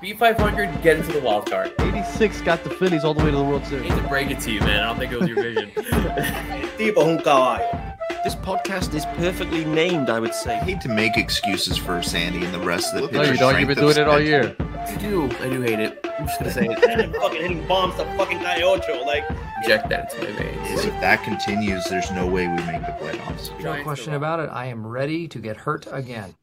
Beat 500, get into the wild card. 86 got the Phillies all the way to the World I Series. hate to break it to you, man. I don't think it was your vision. Tipo un. This podcast is perfectly named, I would say. I hate to make excuses for Sandy and the rest of the No, you don't. You've been doing it all year. I do. I do hate it. I'm just gonna say it. And fucking hitting bombs to fucking Calle Ocho. Like, Inject that into my veins. if that continues, there's no way we make the playoffs. No Giants question are- about it. I am ready to get hurt again.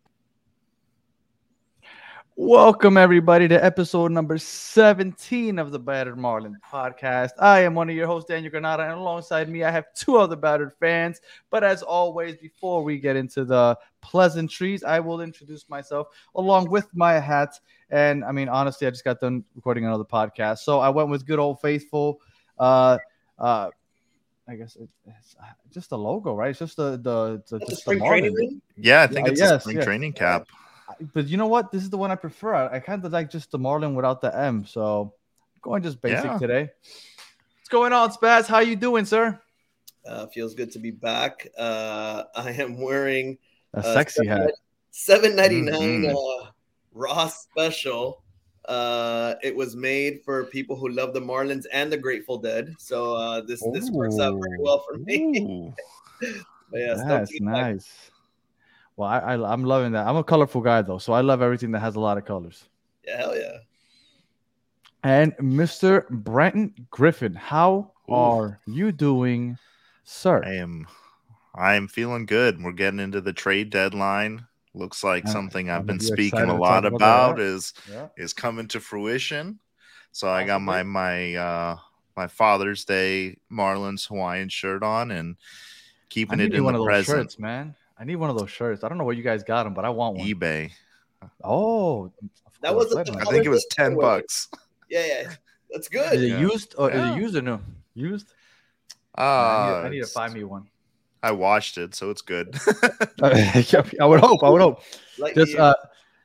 Welcome everybody to episode number 17 of the Battered Marlin podcast. I am one of your hosts, Daniel Granada, and alongside me, I have two other battered fans. But as always, before we get into the pleasantries, I will introduce myself along with my hat. And I mean, honestly, I just got done recording another podcast, so I went with good old faithful. Uh, uh, I guess it's uh, just the logo, right? It's just the the, the, just the spring Marlin. training? Yeah, I think Yeah, it's yes, a spring yes. training cap. But you know what? This is the one I prefer. I, I kind of like just the Marlin without the M. So going just basic Yeah. today. What's going on, Spaz? How you doing, sir? Uh, feels good to be back. Uh, I am wearing A uh, sexy hat. Seven ninety nine Mhm. uh, raw special. Uh, it was made for people who love the Marlins and the Grateful Dead. So uh, this this works out very well for me. But yeah, stoked That's to be back. Nice. Well, I, I I'm loving that. I'm a colorful guy though, so I love everything that has a lot of colors. Yeah, hell yeah. And Mr. Brenton Griffin, how Ooh. are you doing, sir? I am I am feeling good. We're getting into the trade deadline. Looks like Uh, something I'm I've been speaking a lot about about that? is Yeah. is coming to fruition. So I got my my uh my Father's Day Marlins Hawaiian shirt on and keeping it in one the of present shirts, man. I need one of those shirts. I don't know where you guys got them, but I want one. eBay. Oh, That wasn't Wait a the minute. I think it was 10 bucks. Yeah, yeah. That's good. Is it Yeah. used or is it used or new? Used? Uh, I, need, I need to it's- find me one. I washed it, so it's good. I would hope. I would hope. Like Just uh,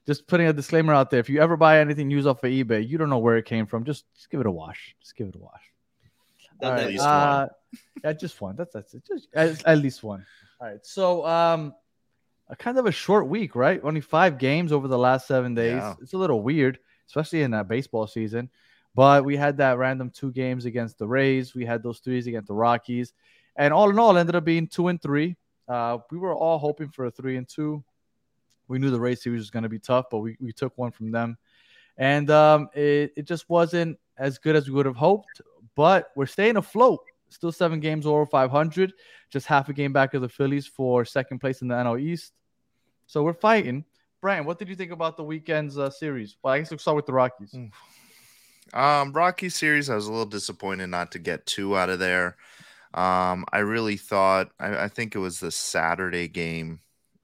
just putting a disclaimer out there. If you ever buy anything used off of eBay, you don't know where it came from. Just, just give it a wash. Just give it a wash. Done All right. least Uh, yeah, just one. That's that's it. Just at, at least one. All right. So um, a kind of a short week, right? Only five games over the last seven days. Yeah. It's a little weird, especially in that baseball season. But we had that random two games against the Rays. We had those threes against the Rockies, and all in all, ended up being two and three. Uh, we were all hoping for a three and two. We knew the Rays series was going to be tough, but we, we took one from them, and um, it it just wasn't as good as we would have hoped. But we're staying afloat. Still seven games over 500, just half a game back of the Phillies for second place in the NL East. So we're fighting. Brian, what did you think about the weekend's uh, series? Well, I guess we'll start with the Rockies. Um, Rocky series, I was a little disappointed not to get two out of there. Um, I really thought, I, I think it was the Saturday game.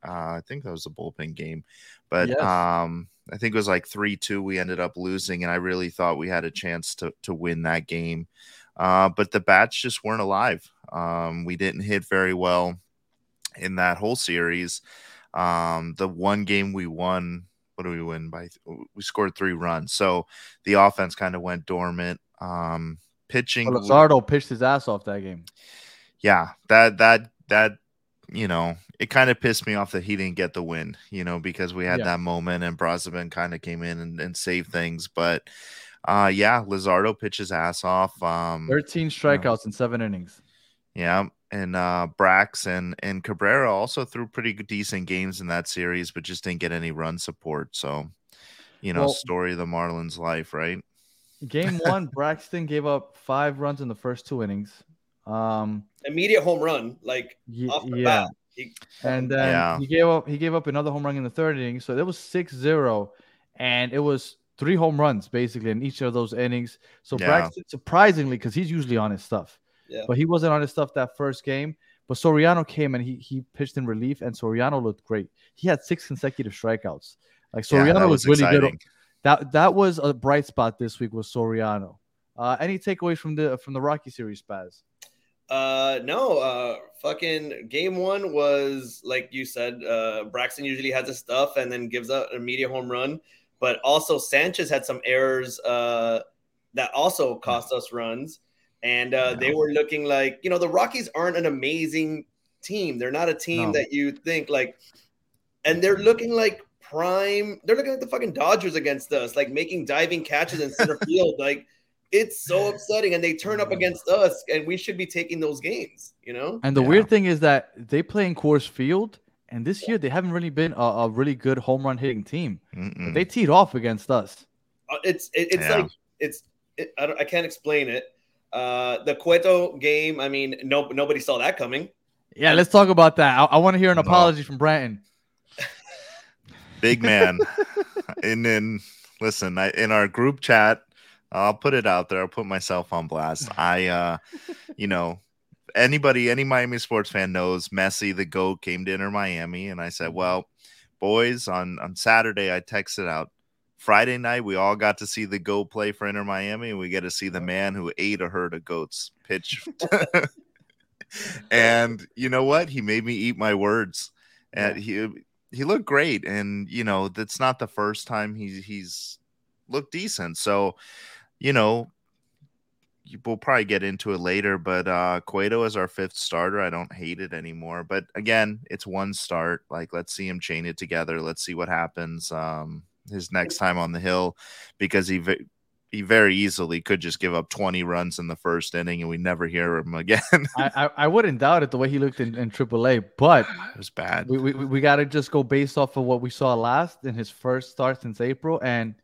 Uh, I think that was a bullpen game, but Yes. um, I think it was like three two. We ended up losing, and I really thought we had a chance to to win that game. Uh, but the bats just weren't alive. Um, we didn't hit very well in that whole series. Um, the one game we won, what do we win by? We scored three runs. So the offense kind of went dormant. Um, pitching, Well, Luzardo pitched his ass off that game. yeah, that that that you know, it kind of pissed me off that he didn't get the win. You know, because we had Yeah. that moment and Brazobán kind of came in and, and saved things. But uh, yeah, Luzardo pitched his ass off. Um, 13 strikeouts in seven innings. yeah, and uh, Brax and and Cabrera also threw pretty decent games in that series, but just didn't get any run support. So, you know, Well- story of the Marlins' life, right? Game one, Braxton gave up five runs in the first two innings. Um, immediate home run, like ye- off the yeah, bat. He- and then Yeah. he gave up he gave up another home run in the third inning. So it was 6-0 and it was three home runs basically in each of those innings. So Yeah. Braxton surprisingly cuz he's usually on his stuff. Yeah. But he wasn't on his stuff that first game. But Soriano came and he he pitched in relief and Soriano looked great. He had six consecutive strikeouts. Like Soriano that was, was really good. That that was a bright spot this week was Soriano. Uh, any takeaways from the from the Rocky series, Spaz? Uh no, uh fucking game one was like you said, uh Braxton usually has his stuff and then gives up a media home run. But also Sanchez had some errors uh that also cost us runs. And uh they were looking like, you know, the Rockies aren't an amazing team. They're not a team No. that you think like and they're looking like prime. They're looking at the fucking Dodgers against us, like making diving catches in center field. Like it's so upsetting, and they turn up against us, and we should be taking those games. You know? And the Yeah. weird thing is that they play in Coors Field, and this year they haven't really been a, a really good home run hitting team. They teed off against us. Uh, it's it, it's Yeah. like it's it, I, don't, I can't explain it. Uh, the Cueto game. I mean, no nobody saw that coming. Yeah, let's talk about that. I, I want to hear an No. apology from Branton. big man. and then listen, I, in our group chat, I'll put it out there. I'll put myself on blast. I, uh, you know, anybody, any Miami sports fan knows Messi, the goat, came to Inter Miami, and I said, mm-hmm. well, boys, on on Saturday, I texted out. Friday night, we all got to see the goat play for Inter Miami, and we get to see the man who ate a herd of goats pitch. and you know what? He made me eat my words. And he he looked great, and you know that's not the first time he's he's looked decent. So, you know, we'll probably get into it later. But uh Cueto is our fifth starter. I don't hate it anymore. But again, it's one start. Like let's see him chain it together. Let's see what happens. Um, his next time on the hill, because he. He very easily could just give up 20 runs in the first inning and we never hear him again. I, I, I wouldn't doubt it the way he looked in, in AAA, but it was bad. we, we, we got to just go based off of what we saw last in his first start since April, and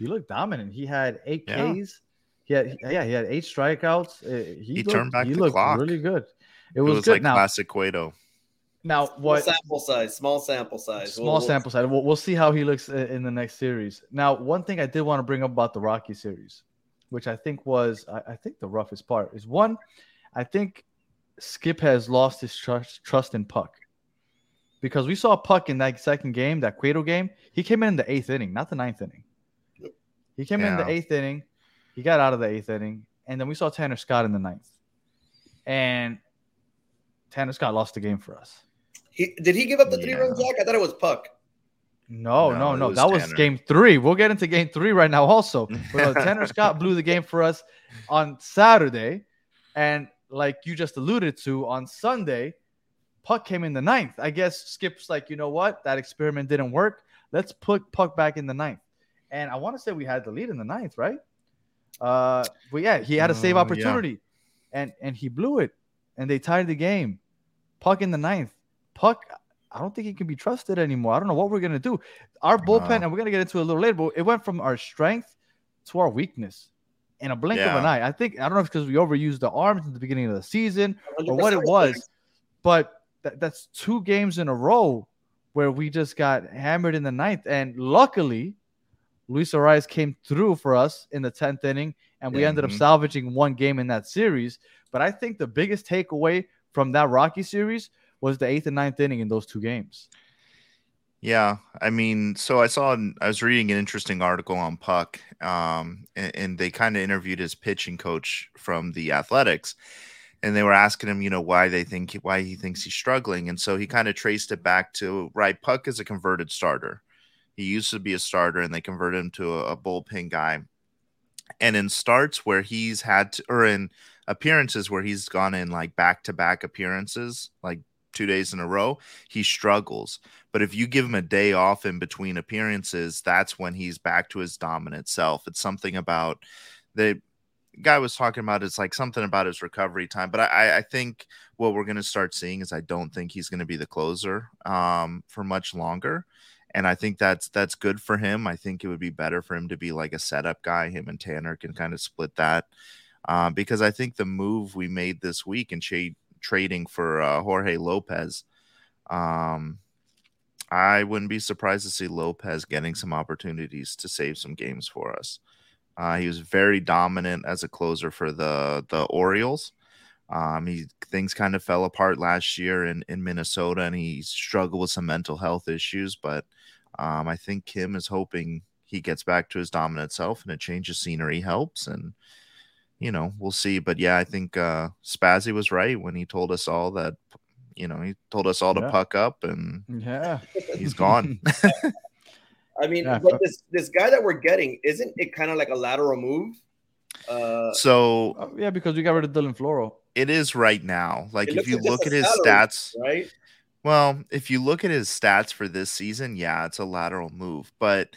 he looked dominant. He had eight Yeah. Ks. He had yeah, he had eight strikeouts. Uh, He, He looked, turned back he the looked clock. really good. It It was, was, good. like now, classic Cueto. now Small what? sample size. Small sample size. Small We'll- we'll- sample size. We'll, we'll see how he looks in the next series. Now, one thing I did want to bring up about the Rocky series, which I think was, I, I think the roughest part is one, I think Skip has lost his trust, trust in Puk because we saw Puk in that second game, that Cueto game. He came in in the eighth inning, not the ninth inning. He came in the eighth inning. He got out of the eighth inning, and then we saw Tanner Scott in the ninth, and Tanner Scott lost the game for us. He, did he give up the three run Yeah. jack? I thought it was Puk. No, No, no, no. was that was game three. We'll get into game three right now, also. But uh, Tanner Scott blew the game for us on Saturday. And like you just alluded to, on Sunday, Puk came in the ninth. I guess Skip's like, you know what? That experiment didn't work. Let's put Puk back in the ninth. And I want to say we had the lead in the ninth, right? Uh, but yeah, he had a save Uh, yeah. opportunity, and and he blew it, and they tied the game. Puk in the ninth. Puk, I don't think he can be trusted anymore. I don't know what we're gonna do. Our bullpen, No. and we're gonna get into it a little later, but it went from our strength to our weakness in a blink of an eye. I think I don't know if because we overused the arms at the beginning of the season or what it was, but that, that's two games in a row where we just got hammered in the ninth. And luckily, Luis Arraez came through for us in the 10th inning, and we Yeah. ended up Mhm. salvaging one game in that series. But I think the biggest takeaway from that Rocky series was the eighth and ninth inning in those two games. Yeah, I mean, so I saw I was reading an interesting article on Puk, um, and, and they kind of interviewed his pitching coach from the Athletics, and they were asking him, you know, why they think why he thinks he's struggling, and so he kind of traced it back to right. Puk is a converted starter. He used to be a starter, and they converted him to a, a bullpen guy. And in starts where he's had to, or in appearances where he's gone in like back to back appearances, like two days in a row, he struggles. But if you give him a day off in between appearances, that's when he's back to his dominant self. It's something about the guy was talking about. It's like something about his recovery time. But I, I think what we're going to start seeing is I don't think he's going to be the closer um, for much longer. And I think that's that's good for him. I think it would be better for him to be like a setup guy. Him and Tanner can kind of split that uh, because I think the move we made this week in trading for uh, Jorge Lopez, um, I wouldn't be surprised to see Lopez getting some opportunities to save some games for us. Uh, he was very dominant as a closer for the the Orioles. Um, he things kind of fell apart last year in, in Minnesota, and he struggled with some mental health issues. But um, I think Kim is hoping he gets back to his dominant self, and a change of scenery helps. And you know, we'll see. But yeah, I think uh, Spazzy was right when he told us all that. You know, he told us all to puck up, and Yeah. he's gone. I mean, Yeah, but this this guy that we're getting isn't it kind of like a lateral move? Uh, so Oh, yeah, because we got rid of Dylan Floro. It is right now. Like if you look at his stats, right? Well, if you look at his stats for this season, yeah, it's a lateral move. But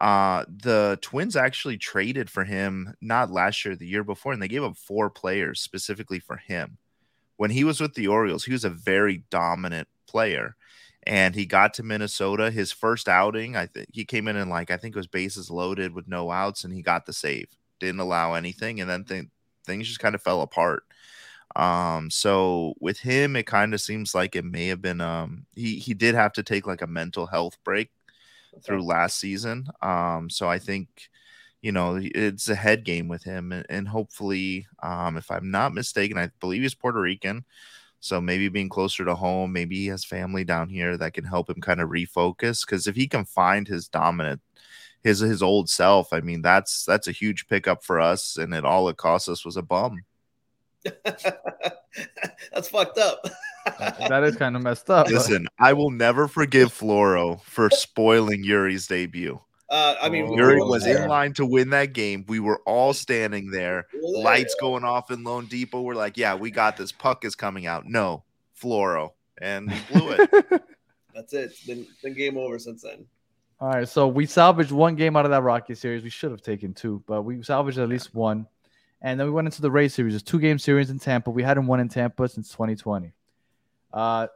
uh the Twins actually traded for him not last year, the year before, and they gave up four players specifically for him. When he was with the Orioles, he was a very dominant player. And he got to Minnesota. His first outing, I think he came in and like I think it was bases loaded with no outs, and he got the save. Didn't allow anything, and then th- things just kind of fell apart. Um, so with him, it kind of seems like it may have been um he he did have to take like a mental health break through last season. Um, so I think you know it's a head game with him, and, and hopefully, um, if I'm not mistaken, I believe he's Puerto Rican. So maybe being closer to home, maybe he has family down here that can help him kind of refocus. Because if he can find his dominant, his his old self, I mean that's that's a huge pickup for us, and it all it cost us was a bum. That's fucked up. that is kind of messed up. but- Listen, I will never forgive Floro for spoiling Eury's debut. Uh, I mean, Oh, Eury was there. in line to win that game. We were all standing there, We were there. lights going off in loanDepot. We're like, yeah, we got this. Puk is coming out. No, Floro. And he blew it. That's it. It's been, been game over since then. All right, so we salvaged one game out of that Rocky series. We should have taken two, but we salvaged at least one. And then we went into the Rays series. It's two game series in Tampa. We hadn't won in Tampa since 2020. Uh,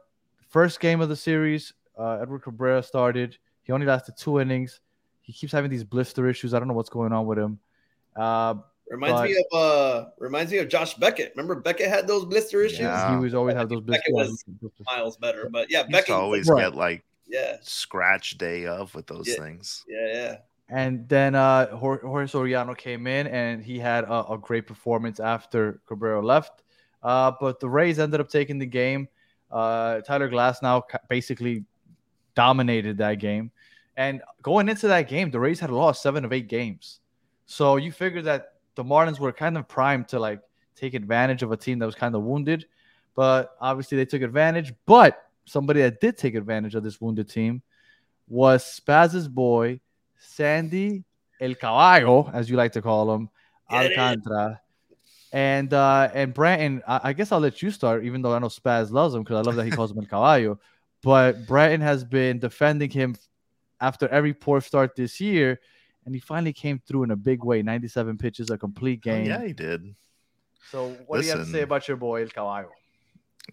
first game of the series, uh, Edward Cabrera started. He only lasted two innings. He keeps having these blister issues. I don't know what's going on with him. Uh, Reminds But- me of uh reminds me of Josh Beckett. Remember Beckett had those blister issues? Yeah. he was always I have those blister. Beckett was- Miles better, but yeah, Beckett always Right. get like yeah, scratch day of with those Yeah. things. yeah, yeah. And then uh, Jor- Jorge Soriano came in and he had a, a great performance after Cabrera left. Uh, but the Rays ended up taking the game. Uh, Tyler Glasnow basically dominated that game. And going into that game, the Rays had lost seven of eight games. So you figure that the Marlins were kind of primed to like take advantage of a team that was kind of wounded. But obviously they took advantage. But somebody that did take advantage of this wounded team was Spaz's boy, Sandy El Caballo, as you like to call him, Get it. Alcantara. And uh and Branton, I, I guess I'll let you start, even though I know Spaz loves him because I love that he calls him El Caballo. But Branton has been defending him after every poor start this year, and he finally came through in a big way. 97 pitches, a complete Oh, game. yeah, he did. So what do you have to say about your boy El Caballo?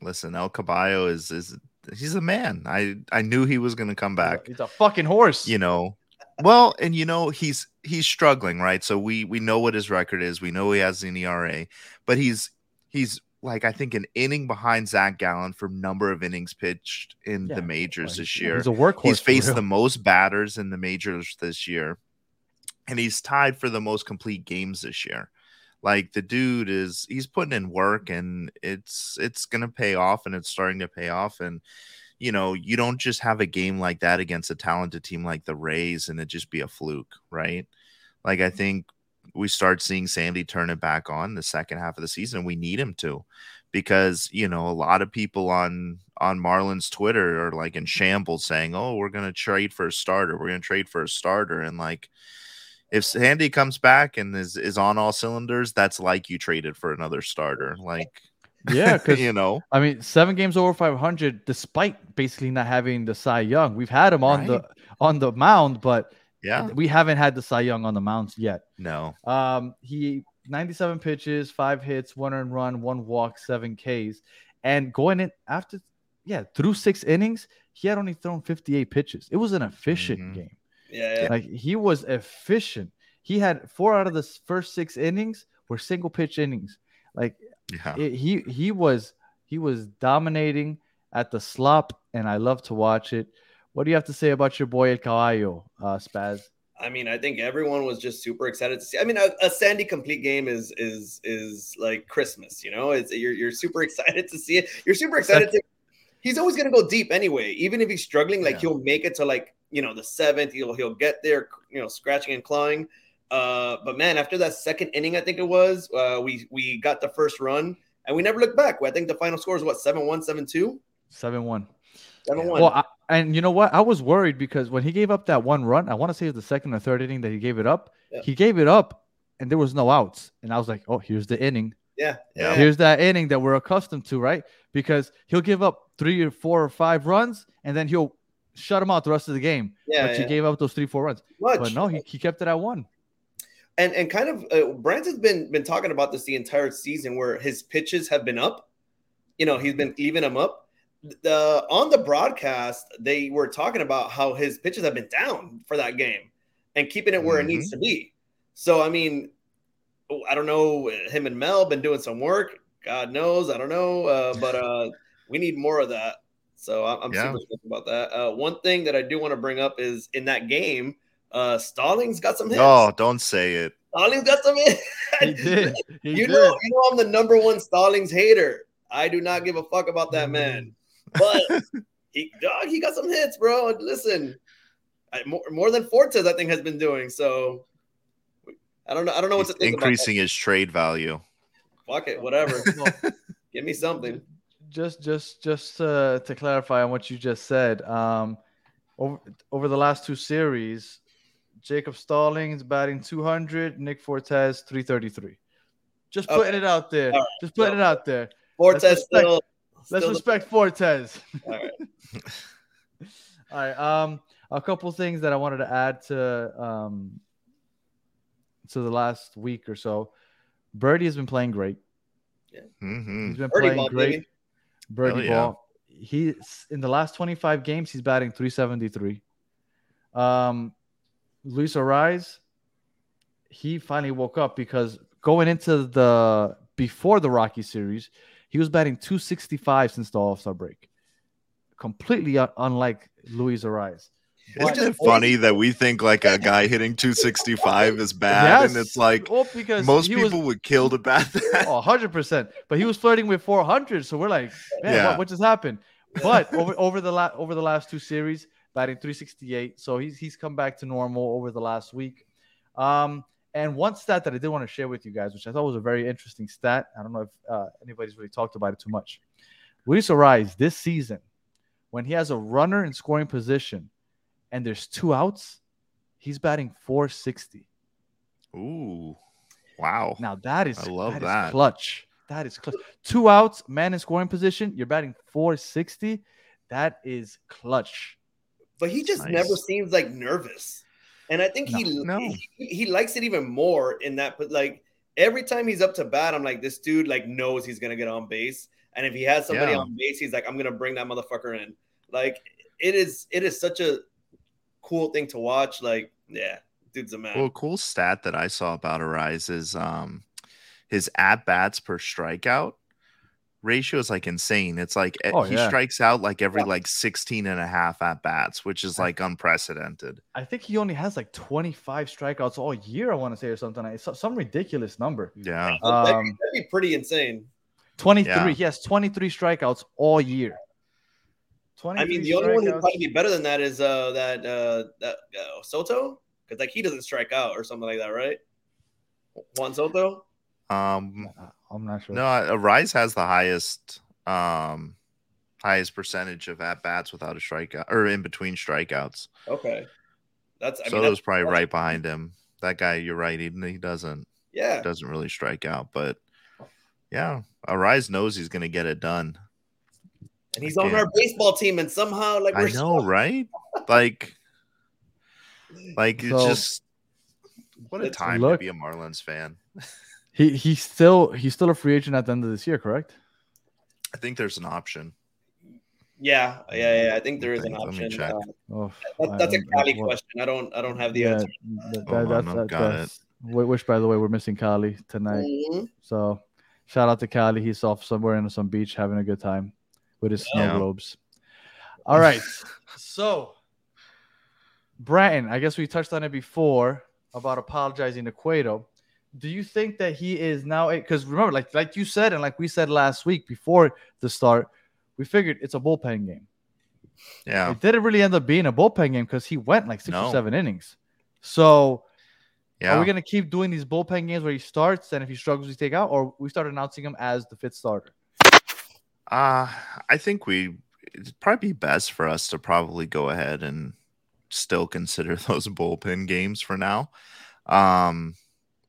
Listen, El Caballo is is he's a man. I I knew he was going to come back. He's a fucking horse. you know well and you know he's he's struggling right? So we we know what his record is. We know he has an era but he's he's like i think an inning behind zac gallen for number of innings pitched in Yeah, the majors this year. He's a workhorse. he's faced the most batters in the majors this year and he's tied for the most complete games this year. Like the dude is he's putting in work and it's it's gonna pay off and it's starting to pay off and you know you don't just have a game like that against a talented team like the rays and it just be a fluke right? Like i mm-hmm. think we start seeing sandy turn it back on the second half of the season we need him to because you know a lot of people on on marlins twitter are like in shambles saying oh we're going to trade for a starter. We're going to trade for a starter. And like if sandy comes back and is is on all cylinders that's like you traded for another starter. Like yeah, because you know I mean, seven games over 500, despite basically not having the Cy Young. We've had him on the on the mound, but yeah we haven't had the Cy Young on the mound yet. no Um, he 97 pitches, five hits, one earned run, one walk, seven Ks, and going in after, yeah, through six innings, he had only thrown 58 pitches. It was an efficient Mhm. game. Yeah, yeah. Like he was efficient. He had four out of the first six innings were single pitch innings. Like yeah it, he he was he was dominating at the slop, and I love to watch it. What do you have to say about your boy El Caballo, uh, Spaz? I mean, I think everyone was just super excited to see. I mean, a, a Sandy complete game is is is like Christmas, you know. It's you're you're super excited to see it. You're super excited to. He's always gonna go deep anyway, even if he's struggling. Like Yeah. he'll make it to like you know the seventh. He'll he'll get there, you know, scratching and clawing. Uh, but man, after that second inning, I think it was, uh, we we got the first run and we never looked back. I think the final score is what seven one, seven two, Seven one. seven one. Well, I, and you know what? I was worried because when he gave up that one run, I want to say it was the second or third inning that he gave it up. Yeah. He gave it up, and there was no outs, and I was like, "Oh, here's the inning. Yeah. Yeah. Here's that inning that we're accustomed to, right? Because he'll give up three or four or five runs, and then he'll shut him out the rest of the game. Yeah. but yeah. you gave up those three, four runs. Much. But no, he, he kept it at one. And and kind of uh, Brandon's been been talking about this the entire season where his pitches have been up. You know, he's been leaving them up. The on the broadcast, they were talking about how his pitches have been down for that game and keeping it where it needs to be. So I mean, I don't know. Him and Mel been doing some work. God knows, I don't know, uh, but uh, we need more of that. So I'm, I'm Yeah. super stoked about that. Uh, one thing that I do want to bring up is in that game, uh, Stallings got some hits. Oh, don't say it. Stallings got some hits. He did. He you did. know, you know, I'm the number one Stallings hater. I do not give a fuck about that man. But he, dog, he got some hits, bro. And Listen, I, more, more than Fortes, I think, has been doing. So I don't know. I don't know what He's to think increasing his trade value. Fuck it, whatever. Give me something. just just just uh, to clarify on what you just said um over over the last two series jacob stallings batting 200 nick fortes 333 just putting Okay. it out there All right. just putting it out there Fortes respect- still. let's still respect fortes all right. all right um a couple things that i wanted to add to um to the last week or so birdie has been playing great hmm he's been Birdie playing ball, great baby. Birdie Hell yeah. ball. He's in the last 25 games, he's batting 373. Um, Luis Arraez, he finally woke up because going into the before the Rocky series, he was batting 265 since the All Star break. Completely un- unlike Luis Arraez. Isn't it funny that we think like a guy hitting 265 is bad, and it's like well, because most people was, would kill to bat that. Oh, 100%. But he was flirting with 400. So we're like, man, Yeah. what, what just happened? But over over the la- over the last two series, batting 368. So he's he's come back to normal over the last week. Um, and one stat that I did want to share with you guys, which I thought was a very interesting stat. I don't know if uh, anybody's really talked about it too much. Luis Arraez this season, when he has a runner in scoring position and there's two outs, he's batting 460. Ooh, wow. Now that is I love that is that. clutch. That is clutch. Two outs, man in scoring position. You're batting 460. That is clutch. But he just Nice. never seems like nervous. And I think he, No. he he likes it even more in that. But like every time he's up to bat, I'm like, this dude like knows he's gonna get on base. And if he has somebody Yeah. on base, he's like, I'm gonna bring that motherfucker in. Like it is it is such a cool thing to watch. Like, yeah, dude's a man. Well, a cool stat that I saw about Arraez is um his at bats per strikeout ratio is like insane. It's like eh, Oh, he yeah. strikes out like every Yeah. like 16 and a half at bats, which is like unprecedented. I think he only has like 25 strikeouts all year, I want to say, or something. It's some ridiculous number. Yeah. That'd, be- Um, that'd be pretty insane. 23. Yeah. He has 23 strikeouts all year. 23 I mean, the only one who'd probably be better than that is uh that uh that uh, Soto because like he doesn't strike out or something like that, right? Juan Soto. Um I'm not sure. no, Arraez has the highest um highest percentage of at bats without a strikeout or in between strikeouts. Okay, that's I so mean that that's, was probably right behind him. That guy, you're right. He, he doesn't yeah. doesn't really strike out, but yeah, Arraez knows he's gonna get it done. And he's I on our baseball team, and somehow like I we're know, right? Like, like it's just what a time look. to be a Marlins fan. He he's still he's still a free agent at the end of this year, correct? I think there's an option. yeah, yeah, yeah. I think there is an Let me option. check. Uh, Oh, that, that's a I- Cali well, question. I don't, I don't have the Yeah, answer. that, Hold that, on, that's, I've that, got that's wh- which by the way we're missing Kali tonight. Mhm. So shout out to Kali. He's off somewhere in some beach having a good time with his snow globes. All right. so Bratton, I guess we touched on it before about apologizing to Cueto. Do you think that he is now because remember, like like you said, and like we said last week before the start, we figured it's a bullpen game. Yeah, It didn't really end up being a bullpen game because he went like six or seven innings. So yeah. are we gonna keep doing these bullpen games where he starts and if he struggles, we take out, or we start announcing him as the fifth starter? Uh, I think we it'd probably be best for us to probably go ahead and still consider those bullpen games for now. Um,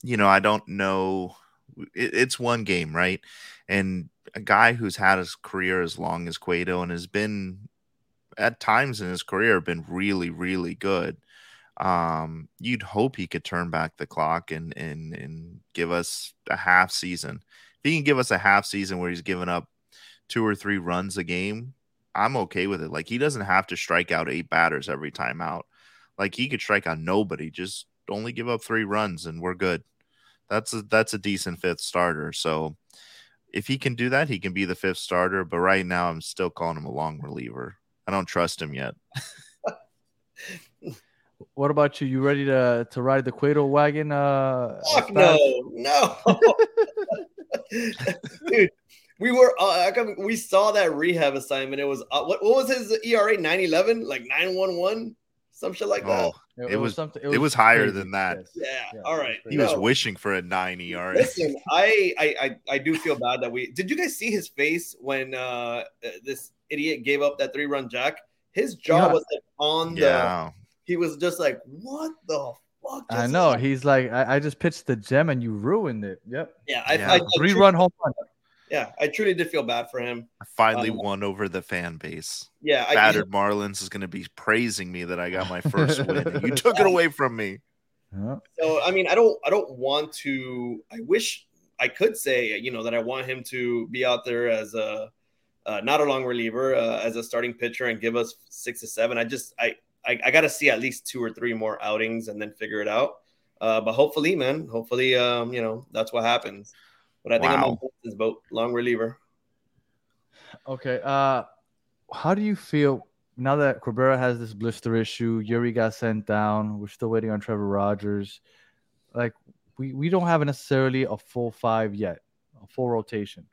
you know, I don't know it, it's one game, right? And a guy who's had his career as long as Cueto and has been at times in his career been really, really good. Um, you'd hope he could turn back the clock and and and give us a half season. If he can give us a half season where he's giving up two or three runs a game, I'm okay with it. Like he doesn't have to strike out eight batters every time out. Like he could strike out nobody, just only give up three runs and we're good. That's a that's a decent fifth starter. So if he can do that, he can be the fifth starter. But right now, I'm still calling him a long reliever. I don't trust him yet. What about you? You ready to to ride the Cueto wagon? Uh, Fuck no, no, dude. We were uh, I come- we saw that rehab assignment. It was uh, what what was his ERA? 911, like 911, some shit like that. Oh, fast? It was- something. it was higher than that. yes. yeah. yeah, All it was right. he crazy. was wishing for a nine E ERA. Listen, I, I I I do feel bad that we did. You guys see his face when uh this idiot gave up that three run jack? His jaw Yeah. was like on the. Yeah, He was just like, "What the fuck?" I know. happened?" He's like, I, I just pitched the gem and you ruined it. Yep. Yeah, I, Yeah. I, I Three truly- run home run. Yeah, I truly did feel bad for him. I finally Um, won over the fan base. Yeah, I, Battered Marlins is going to be praising me that I got my first win. You took it away from me. So I mean, I don't I don't want to. I wish I could say you know that I want him to be out there as a uh, not a long reliever uh, as a starting pitcher and give us six to seven. I just I I, I got to see at least two or three more outings and then figure it out. Uh, but hopefully, man, hopefully, um, you know that's what happens. But I think I'm on Wow. this boat, long reliever. Okay. Uh, how do you feel now that Cabrera has this blister issue? Eury got sent down. We're still waiting on Trevor Rogers. Like we we don't have necessarily a full five yet, a full rotation.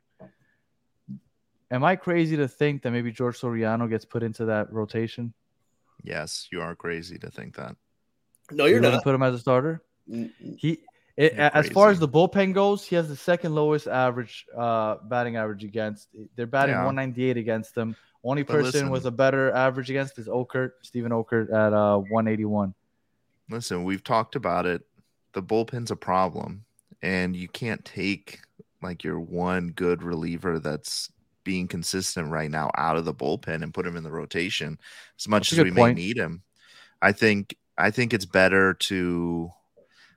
Am I crazy to think that maybe George Soriano gets put into that rotation? Yes, you are crazy to think that. No, you're You wouldn't put him as a starter. Mm, He, it, as far as the bullpen goes, he has the second lowest average uh, batting average against. They're batting Yeah. 198 against them. Only But person with a better average against is Okert, Steven Okert at uh, 181. Listen, we've talked about it. The bullpen's a problem, and you can't take like your one good reliever that's being consistent right now out of the bullpen and put him in the rotation as much That's as we point. may need him. I think I think it's better to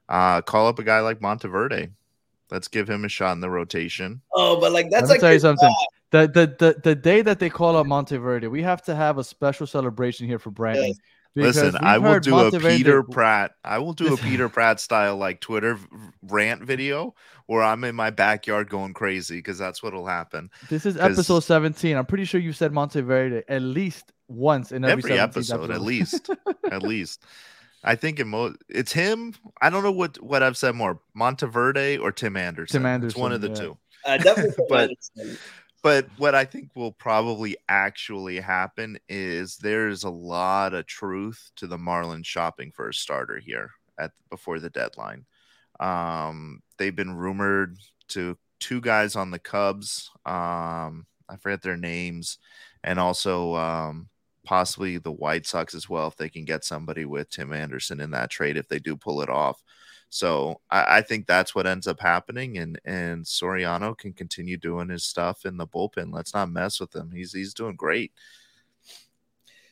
uh, call up a guy like Monteverde. Let's give him a shot in the rotation. Oh, but like that's Let me like tell you your something. The, the the the day that they call up Monteverde, we have to have a special celebration here for Brandon. Yes. Listen, I will do Monteverde- a Peter Pratt. I will do a Peter Pratt style like Twitter rant video where I'm in my backyard going crazy because that's what'll happen. This is episode 17. I'm pretty sure you said Monteverde at least once in every, Every 17th episode, at least, at least. I think it mo- it's him. I don't know what what I've said more, Monteverde or Tim Anderson. Tim It's one of the yeah. two. uh, definitely. But- But what I think will probably actually happen is there's a lot of truth to the Marlins shopping for a starter here at before the deadline. Um, they've been rumored to two guys on the Cubs. Um, I forget their names, and also um, possibly the White Sox as well if they can get somebody with Tim Anderson in that trade if they do pull it off. So I, I think that's what ends up happening, and and Soriano can continue doing his stuff in the bullpen. Let's not mess with him. He's he's doing great.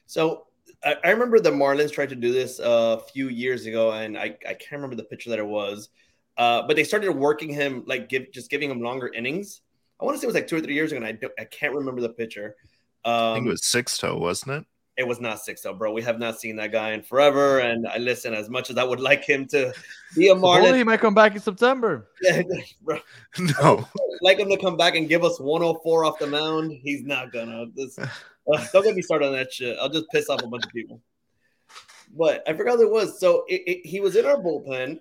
So I, I remember the Marlins tried to do this a few years ago, and I, I can't remember the pitcher that it was. Uh, but they started working him like give just giving him longer innings. I want to say it was like two or three years ago, and I I can't remember the pitcher. Um, I think it was Sixto, wasn't it? it was not Sixto, bro. We have not seen that guy in forever. And I listen as much as I would like him to be a Supposedly Marlin, he might come back in September. bro, No, like him to come back and give us 104 off the mound. He's not gonna. This, uh, don't get me started on that shit. I'll just piss off a bunch of people. But I forgot what it was. So it, it, he was in our bullpen,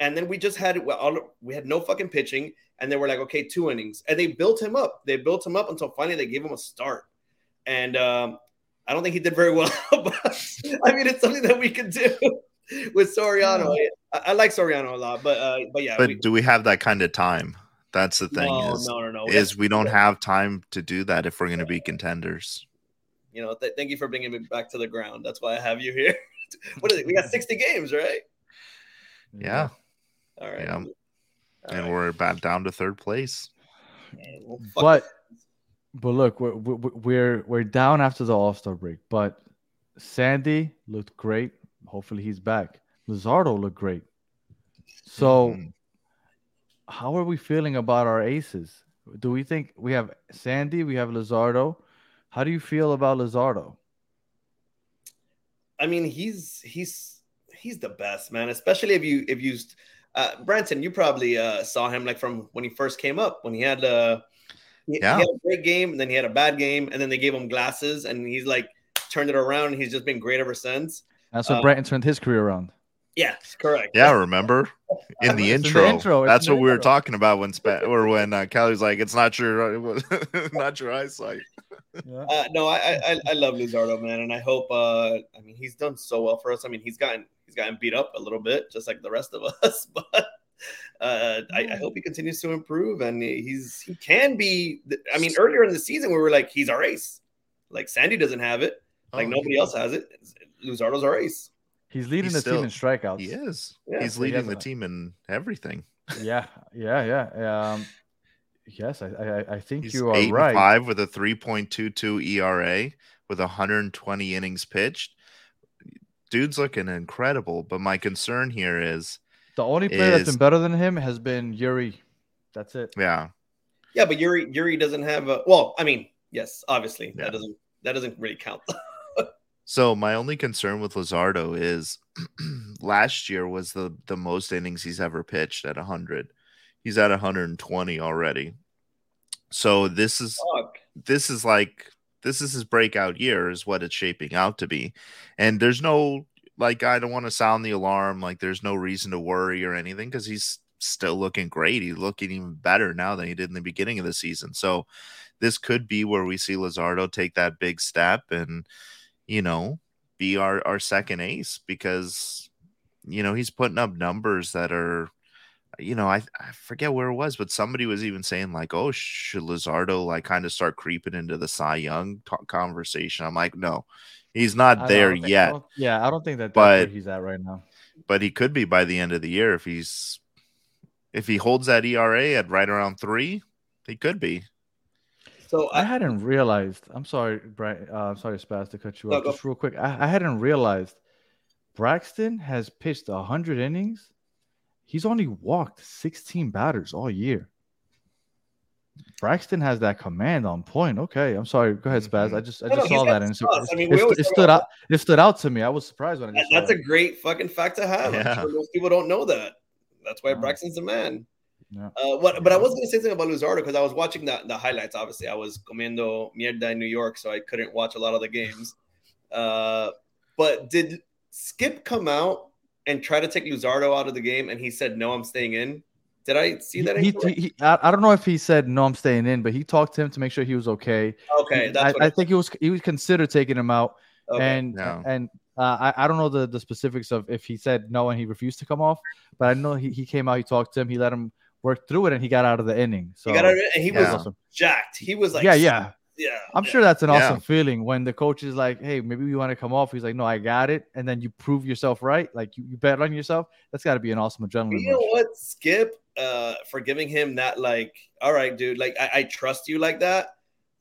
and then we just had well, all- we had no fucking pitching, and they were like, okay, two innings, and they built him up. They built him up until finally they gave him a start, and um, I don't think he did very well. but I mean, it's something that we could do with Soriano. I, I like Soriano a lot, but uh, but yeah, but we, do we have that kind of time? That's the thing no, is no, no, no. is we don't have time to do that if we're going to be contenders. you know, th- thank you for bringing me back to the ground. That's why I have you here. what is it? We got 60 games, right? Yeah. All right. Yeah. and we're back down to third place. Well, But but look, we're we're we're, down after the All Star break. But Sandy looked great. Hopefully he's back. Luzardo looked great. So Mhm. how are we feeling about our aces? Do we think we have Sandy? We have Luzardo. How do you feel about Luzardo? I mean, he's he's he's the best man. Especially if you if you, uh, Branson, you probably uh, saw him like from when he first came up when he had uh, he, Yeah. he had a great game, and then he had a bad game, and then they gave him glasses, and he's like turned it around. And he's just been great ever since. That's what Uh, Brenton turned his career around. Yeah, correct. Yeah, remember in the It's in the intro. intro, That's in the what we were talking about when Spa- or when uh, Kelly's like, "It's not your, not your eyesight." Yeah. Uh, no, I, I I- I love Luzardo, man, and I hope. Uh, I mean, he's done so well for us. I mean, he's gotten he's gotten beat up a little bit, just like the rest of us. But uh, I, I hope he continues to improve, and he's he can be. I mean, earlier in the season, we were like, he's our ace. Like Sandy doesn't have it. Like Oh, nobody else has it. Luzardo's our ace. He's leading He's the still- team in strikeouts. He is. Yeah, He's he leading has the a- team in everything. Yeah, yeah, yeah. Um, yes, I, I, I think He's you are eight right. five with a 3.22 ERA E with 120 innings pitched. Dude's looking incredible, but my concern here is, The only player that's been better than him has been Eury. That's it. yeah, Yeah, but Eury Eury doesn't have a. Well, I mean, yes, obviously Yeah. that doesn't that doesn't really count. So my only concern with Luzardo is last year was the the most innings he's ever pitched at 100. He's at 120 already. So this is Fuck. this is like this is his breakout year is what it's shaping out to be. And there's no like I don't want to sound the alarm like there's no reason to worry or anything cuz he's still looking great. He's looking even better now than he did in the beginning of the season. So this could be where we see Luzardo take that big step and you know, be our our second ace because you know, he's putting up numbers that are you know, I, I forget where it was, but somebody was even saying like, "Oh, should Luzardo like kind of start creeping into the Cy Young talk conversation?" I'm like, no, he's not don't there think- I yet, yeah, I don't think that that's where But- he's at right now. but he could be by the end of the year if he's if he holds that ERA at right around three, he could be. So I I, hadn't realized. I'm sorry, Brian. Uh, I'm sorry, Spaz, to cut you No, off. go. Just real quick, I, I hadn't realized Braxton has pitched 100 innings. He's only walked 16 batters all year. Braxton has that command on point. Okay, I'm sorry. Go ahead, Spaz. I just I No, no, just he's saw that and it. I mean, it, it stood out. It stood out to me. I was surprised when I that- just saw that's a great fucking fact to have. Yeah. sure most people don't know that. That's why Yeah. Braxton's the man. Yeah. Uh, what? But I was gonna say something about Luzardo because I was watching the, the highlights. Obviously, I was comiendo mierda in New York, so I couldn't watch a lot of the games. Uh, but did Skip come out and try to take Luzardo out of the game, and he said, "No, I'm staying in"? Did I see that? He, he, he, I, I don't know if he said no, I'm staying in, but he talked to him to make sure he was okay. okay, I, that's what I I, think he was he was consider taking him out, okay. and Yeah. and uh, I I don't know the the specifics of if he said no and he refused to come off, but I know he, he came out, he talked to him, he let him work through it, and he got out of the inning. So he got out, and he was awesome. jacked. He was like, yeah, yeah. yeah. I'm yeah. sure that's an Yeah. awesome feeling when the coach is like, "Hey, maybe you want to come off." He's like, "No, I got it," and then you prove yourself right. Like you, you bet on yourself. That's got to be an awesome adrenaline. You know rush. what, Skip, uh, for giving him that, like, all right, dude, like, I, I trust you like that.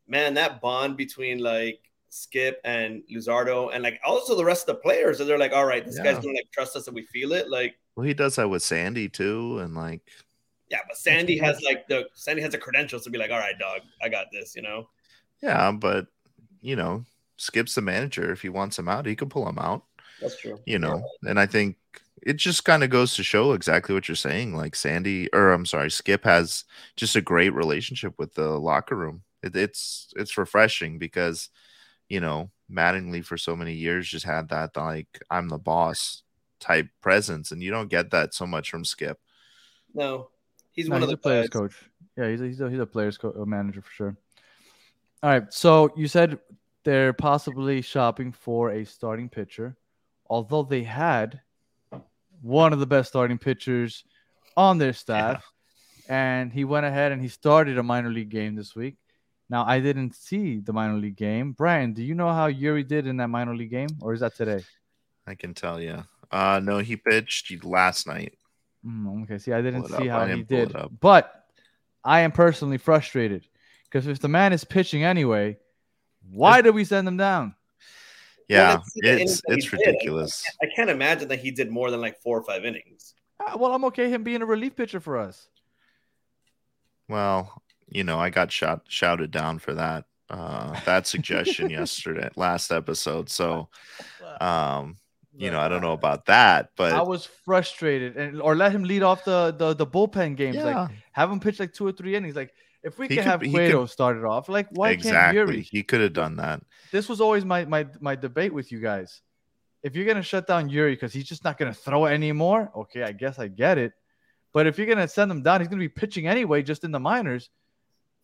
Man, that bond between like Skip and Luzardo, and like also the rest of the players, and they're like, all right, this Yeah. guy's gonna like trust us and we feel it. Like, Well, he does that with Sandy too, and like yeah, but Sandy has like the Sandy has the credentials to be like, all right, dog, I got this, you know. yeah, but you know, Skip's the manager. If he wants him out, he can pull him out. That's true. you know and i think it just kind of goes to show exactly what you're saying like sandy or i'm sorry skip has just a great relationship with the locker room it, it's it's refreshing because you know mattingly for so many years just had that like i'm the boss type presence and you don't get that so much from skip No, he's No, one he's of the players guys. coach. Yeah, he's a, he's a, he's a players co- manager for sure. All right, so you said they're possibly shopping for a starting pitcher, although they had one of the best starting pitchers on their staff, and he went ahead and he started a minor league game this week. Now I didn't see the minor league game. Brian, do you know how Eury did in that minor league game, or is that today? i can tell you uh no he pitched last night Mm, okay, see, I didn't see up. How he didn't it did, but I am personally frustrated because if the man is pitching anyway, why did we send him down? Yeah, let's see the innings it's it's did. I- ridiculous. I can't imagine that he did more than like four or five innings. Ah, well, I'm okay him being a relief pitcher for us. Well, you know, I got shot shouted down for that uh that suggestion yesterday, last episode. So um, you know, I don't know about that, but I was frustrated, and or let him lead off the the, the bullpen games. Like have him pitch like two or three innings. Like if we He could- have Cueto could- started off, like why can't exactly. Eury? He could have done that. This was always my my my debate with you guys. If you're gonna shut down Eury because he's just not gonna throw anymore, okay, I guess I get it. But if you're gonna send him down, he's gonna be pitching anyway, just in the minors.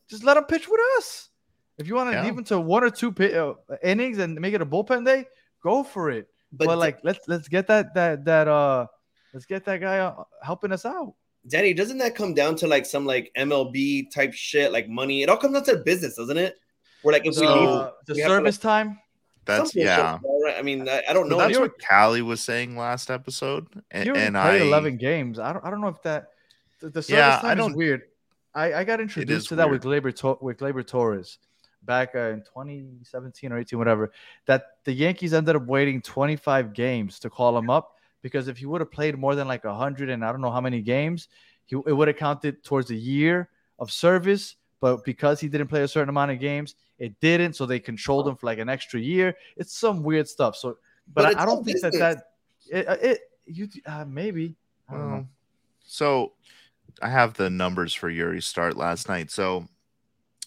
Just let him pitch with us. If you want to Yeah. leave him to one or two pi- uh, innings and make it a bullpen day, go for it. But, But, like, let's let's get that that that uh let's get that guy uh, helping us out. Danny, doesn't that come down to like some like MLB type shit, like money? It all comes down to business, doesn't it? Where like if we The, leave, uh, the we have to, service time. That's yeah. right? I mean, I, I don't So know. that's what Callie was saying last episode, and, You already and played I 11 games. I don't, I don't know if that the, the service Yeah, I time is don't- weird. I, I got introduced to that with weird. Gleyber with Gleyber Torres back uh, in 2017 or 18, whatever. That the Yankees ended up waiting 25 games to call him up because if he would have played more than like a 100 and I don't know how many games, he it would have counted towards a year of service. But because he didn't play a certain amount of games, it didn't. So they controlled him for like an extra year. It's some weird stuff. So, but, But I, I don't think that that it, it you uh, maybe I don't know. So I have the numbers for Eury's start last night. So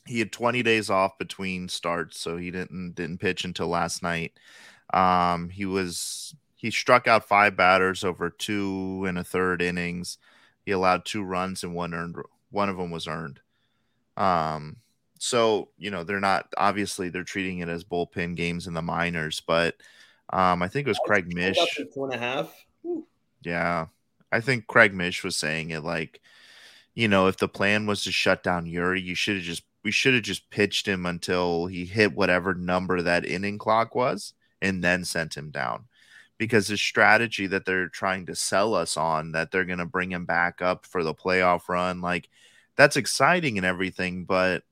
he had 20 days off between starts, so he didn't didn't pitch until last night. Um, he was he struck out five batters over two and a third innings. He allowed two runs and one earned. One of them was earned. Um, so you know they're not obviously they're treating it as bullpen games in the minors, but um, I think it was Craig Mish. two and a half. Yeah. I think Craig Mish was saying it like, you know, if the plan was to shut down Eury, you should have just we should have just pitched him until he hit whatever number that inning clock was and then sent him down. Because the strategy that they're trying to sell us on that they're going to bring him back up for the playoff run, like that's exciting and everything, but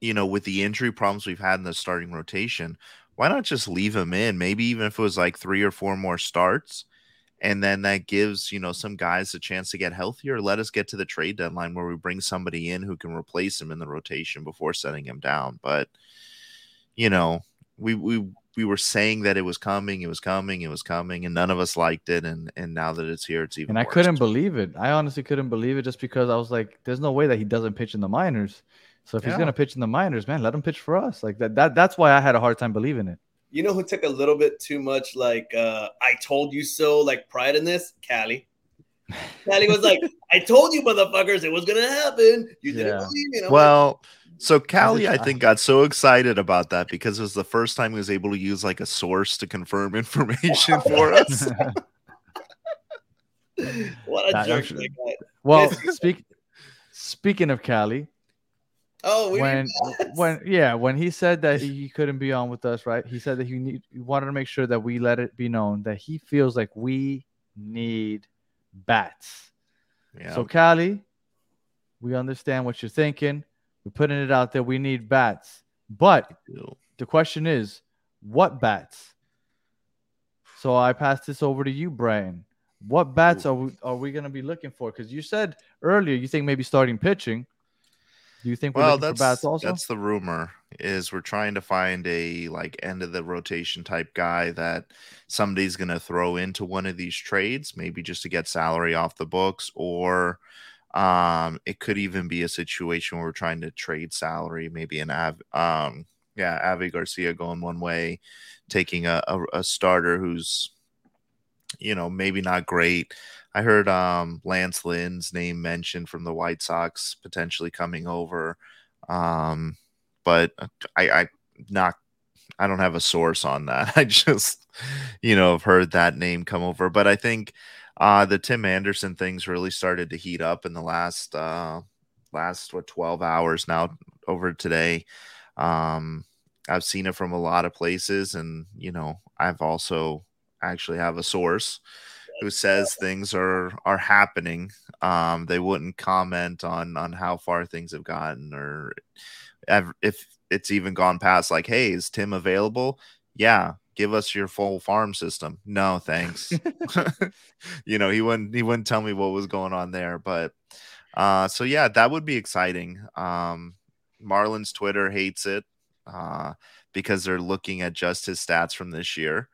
you know, with the injury problems we've had in the starting rotation, why not just leave him in? Maybe even if it was like three or four more starts, and then that gives you know some guys a chance to get healthier. Let us get to the trade deadline where we bring somebody in who can replace him in the rotation before setting him down. But you know, we we we were saying that it was coming, it was coming, it was coming, and none of us liked it. And and now that it's here, it's even. And I worse. couldn't believe it. I honestly couldn't believe it just because I was like, there's no way that he doesn't pitch in the minors. So if he's gonna pitch in the minors, man, let him pitch for us. Like that, that that's why I had a hard time believing it. You know who took a little bit too much like uh I told you so like pride in this? Callie. Callie was like, I told you motherfuckers it was gonna happen. You didn't Yeah. believe me. And I'm Well, so Callie, I think, got so excited about that because it was the first time he was able to use like a source to confirm information for us. what a That jerk. actually- that guy. well, Yes. speak speaking of Cali, Oh, we when when yeah, when he said that he couldn't be on with us, right? He said that he need he wanted to make sure that we let it be known that he feels like we need bats. Yeah. So Cali, we understand what you're thinking. We're putting it out there. We need bats. But the question is, what bats? So I pass this over to you, Brian. What bats are we are we gonna be looking for? Because you said earlier you think maybe starting pitching. Do you think we're well, looking that's for bats also? that's the rumor. Is we're trying to find a like end of the rotation type guy that somebody's going to throw into one of these trades, maybe just to get salary off the books, or um, it could even be a situation where we're trying to trade salary, maybe an Av, um, yeah, Avi Garcia going one way, taking a, a, a starter who's you know maybe not great. I heard um, Lance Lynn's name mentioned from the White Sox potentially coming over, um, but I, I not I don't have a source on that. I just you know have heard that name come over, but I think uh, the Tim Anderson things really started to heat up in the last uh, last what twelve hours now over today. Um, I've seen it from a lot of places, and you know I've also actually have a source who says things are are happening. Um, they wouldn't comment on on how far things have gotten or if it's even gone past like, hey, is Tim available? Yeah, give us your full farm system. No, thanks. you know, he wouldn't he wouldn't tell me what was going on there, but uh so yeah, that would be exciting. Um Marlon's Twitter hates it uh because they're looking at just his stats from this year.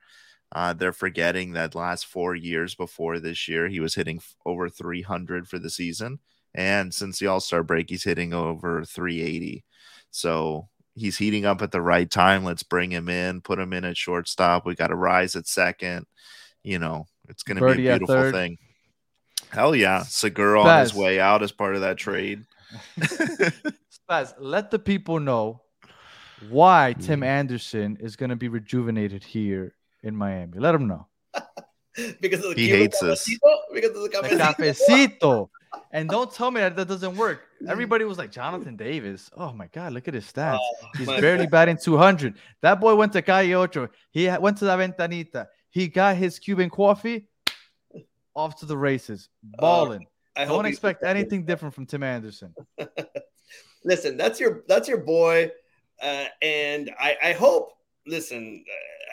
Uh, they're forgetting that last four years before this year, he was hitting f- over 300 for the season. And since the All Star break, he's hitting over 380. So he's heating up at the right time. Let's bring him in, put him in at shortstop. We got Arraez at second. You know, it's going to be a beautiful thing. Hell yeah. Segura on his way out as part of that trade. Spaz, let the people know why Tim Mm. Anderson is going to be rejuvenated here in Miami. Let them know. because of the He hates us. cafecito? Because of the The cafecito? cafecito. And don't tell me that that doesn't work. Everybody was like, Jonathan Davis. Oh my God, look at his stats. Oh, He's barely God. batting 200. That boy went to Calle Ocho. He went to La Ventanita. He got his Cuban coffee off to the races. Balling. I Don't he- expect anything different from Tim Anderson. listen that's your that's your boy uh, and I, I hope listen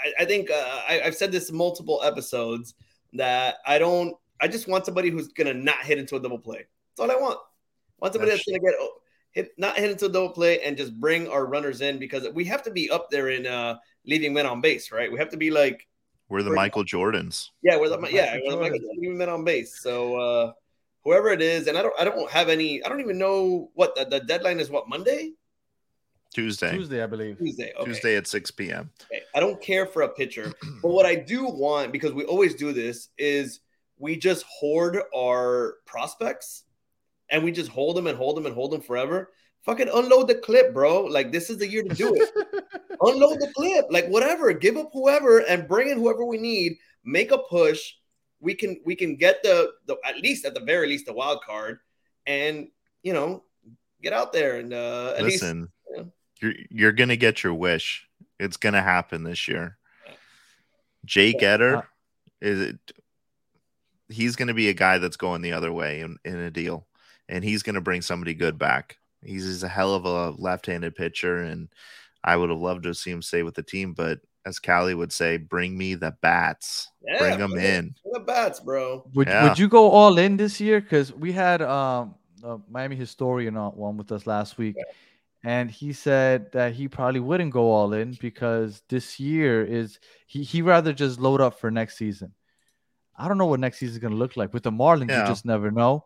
i, I think uh, I, i've said this multiple episodes that i don't i just want somebody who's gonna not hit into a double play that's all i want I want somebody that's, That's- gonna get oh, hit not hit into a double play and just bring our runners in because we have to be up there in uh leaving men on base right we have to be like We're the We're- Michael Jordans. yeah, we're the Michael yeah, we're the Michael Jordan men on base. So uh whoever it is, and I don't I don't have any I don't even know what the, the deadline is what Monday? Tuesday. Tuesday, I believe. Tuesday. Okay. Tuesday at 6 p.m. Okay. I don't care for a pitcher, but what I do want, because we always do this, is we just hoard our prospects and we just hold them and hold them and hold them forever. Fucking unload the clip, bro. Like this is the year to do it. unload the clip, like whatever. Give up whoever and bring in whoever we need. Make a push. We can we can get the, the at least at the very least the wild card, and you know get out there and uh, at least Listen, yeah. You're you're gonna get your wish. It's gonna happen this year. Jake Eder Uh, is it? He's gonna be a guy that's going the other way in, in a deal, and he's gonna bring somebody good back. He's, he's a hell of a left-handed pitcher, and I would have loved to see him stay with the team. But as Callie would say, bring me the bats. yeah, bring them it. in. The bats, bro. Would Yeah. Would you go all in this year? Because we had um a Miami historian on one with us last week, and he said that he probably wouldn't go all in because this year is he he rather just load up for next season. I don't know what next season is gonna look like with the Marlins. Yeah. You just never know.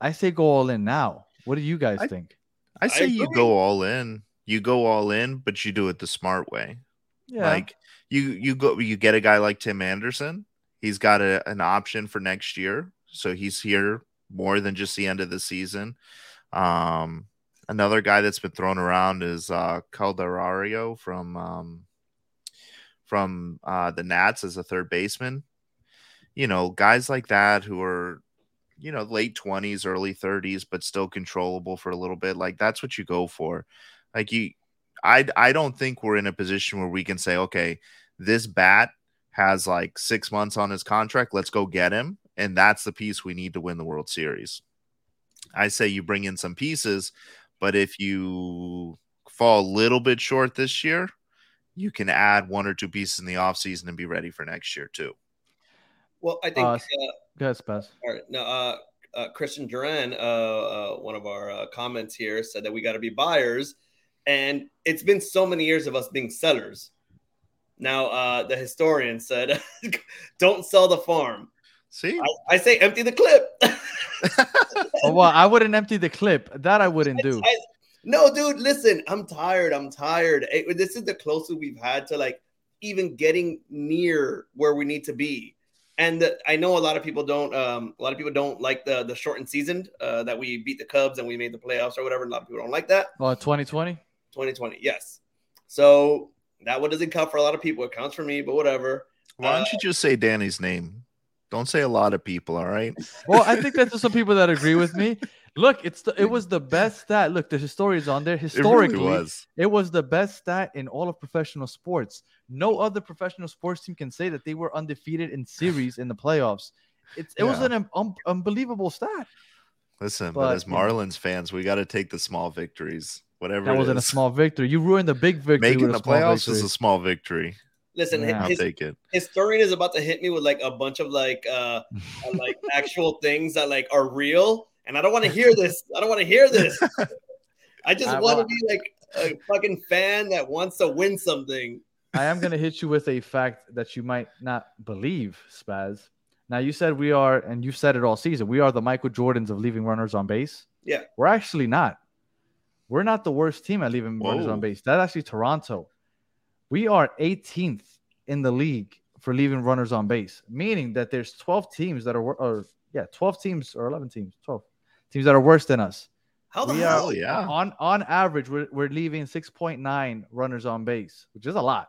I say go all in now. What do you guys I- think? I say you go all in. You go all in, but you do it the smart way. Yeah, Like you you go you get a guy like Tim Anderson. He's got a, an option for next year, so he's here more than just the end of the season. Um, another guy that's been thrown around is uh, Candelario from um, from uh, the Nats as a third baseman. You know, guys like that who are you know late twenties, early thirties, but still controllable for a little bit. Like that's what you go for. Like you, I I don't think we're in a position where we can say, okay, this bat has like six months on his contract. Let's go get him, and that's the piece we need to win the World Series. I say you bring in some pieces, but if you fall a little bit short this year, you can add one or two pieces in the offseason and be ready for next year too. Well, I think Uh, uh, go ahead, Spaz. All right. No, uh, uh, Christian Duran, uh, uh, one of our uh, comments here, said that we got to be buyers, and it's been so many years of us being sellers. Now, uh, the historian said, "Don't sell the farm." See, I, I say, empty the clip. Oh, well, I wouldn't empty the clip. That I wouldn't do. I- no, dude, listen, I'm tired. I'm tired. It- this is the closest we've had to like even getting near where we need to be. And the, I know a lot of people don't. Um, a lot of people don't like the the shortened season uh, that we beat the Cubs and we made the playoffs or whatever. A lot of people don't like that. Oh, 2020. 2020, yes. So that one doesn't count for a lot of people. It counts for me, but whatever. why don't you just say Danny's name? Don't say a lot of people. All right. Well, I think there's some people that agree with me. Look, it's the, it was the best stat. Look, the historian is on there. It Historically, really was. It was the best stat in all of professional sports. No other professional sports team can say that they were undefeated in series in the playoffs. It's, it was an un- un- unbelievable stat. Listen, but, But, as. Marlins fans, we got to take the small victories, whatever. That it wasn't a small victory. You ruined the big victory. Making with the playoffs victory. is a small victory. Listen, Yeah. His take it. historian is about to hit me with like a bunch of like uh uh, like actual things that like are real, and I don't want to hear this. I don't want to hear this. I just want to be like a fucking fan that wants to win something. I am going to hit you with a fact that you might not believe, Spaz. Now, you said we are, and you've said it all season, we are the Michael Jordans of leaving runners on base. Yeah. We're actually not. We're not the worst team at leaving runners Whoa. on base. That's actually Toronto. We are 18th in the league for leaving runners on base, meaning that there's 12 teams that are, or yeah, 12 teams or 11 teams, 12 teams that are worse than us. How the We hell? Hell yeah. On on average, we're, we're leaving 6.9 runners on base, which is a lot.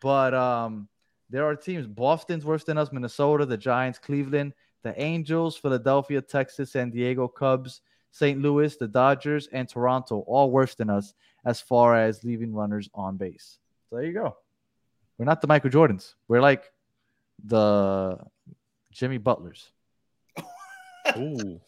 But um, there are teams. Boston's worse than us. Minnesota, the Giants, Cleveland, the Angels, Philadelphia, Texas, San Diego, Cubs, St. Louis, the Dodgers, and Toronto, all worse than us as far as leaving runners on base. So there you go. We're not the Michael Jordans. We're like the Jimmy Butlers. Ooh.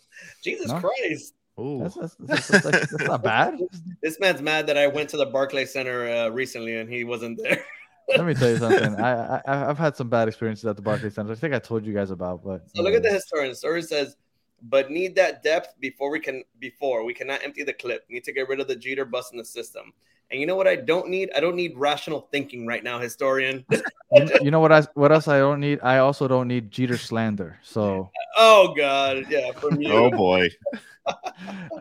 Jesus No? Christ! Ooh. That's, that's, that's, that's, that's not bad. This man's mad that I went to the Barclay Center uh, recently and he wasn't there. Let me tell you something. I, I I've had some bad experiences at the Barclays Center. I think I told you guys about, but So look at the historian. The story says, but need that depth before we can before we cannot empty the clip. Need to get rid of the Jeter bust in the system. And you know what I don't need? I don't need rational thinking right now, historian. You, you know what I what else I don't need? I also don't need Jeter slander. So oh God, yeah, from you. Oh boy. all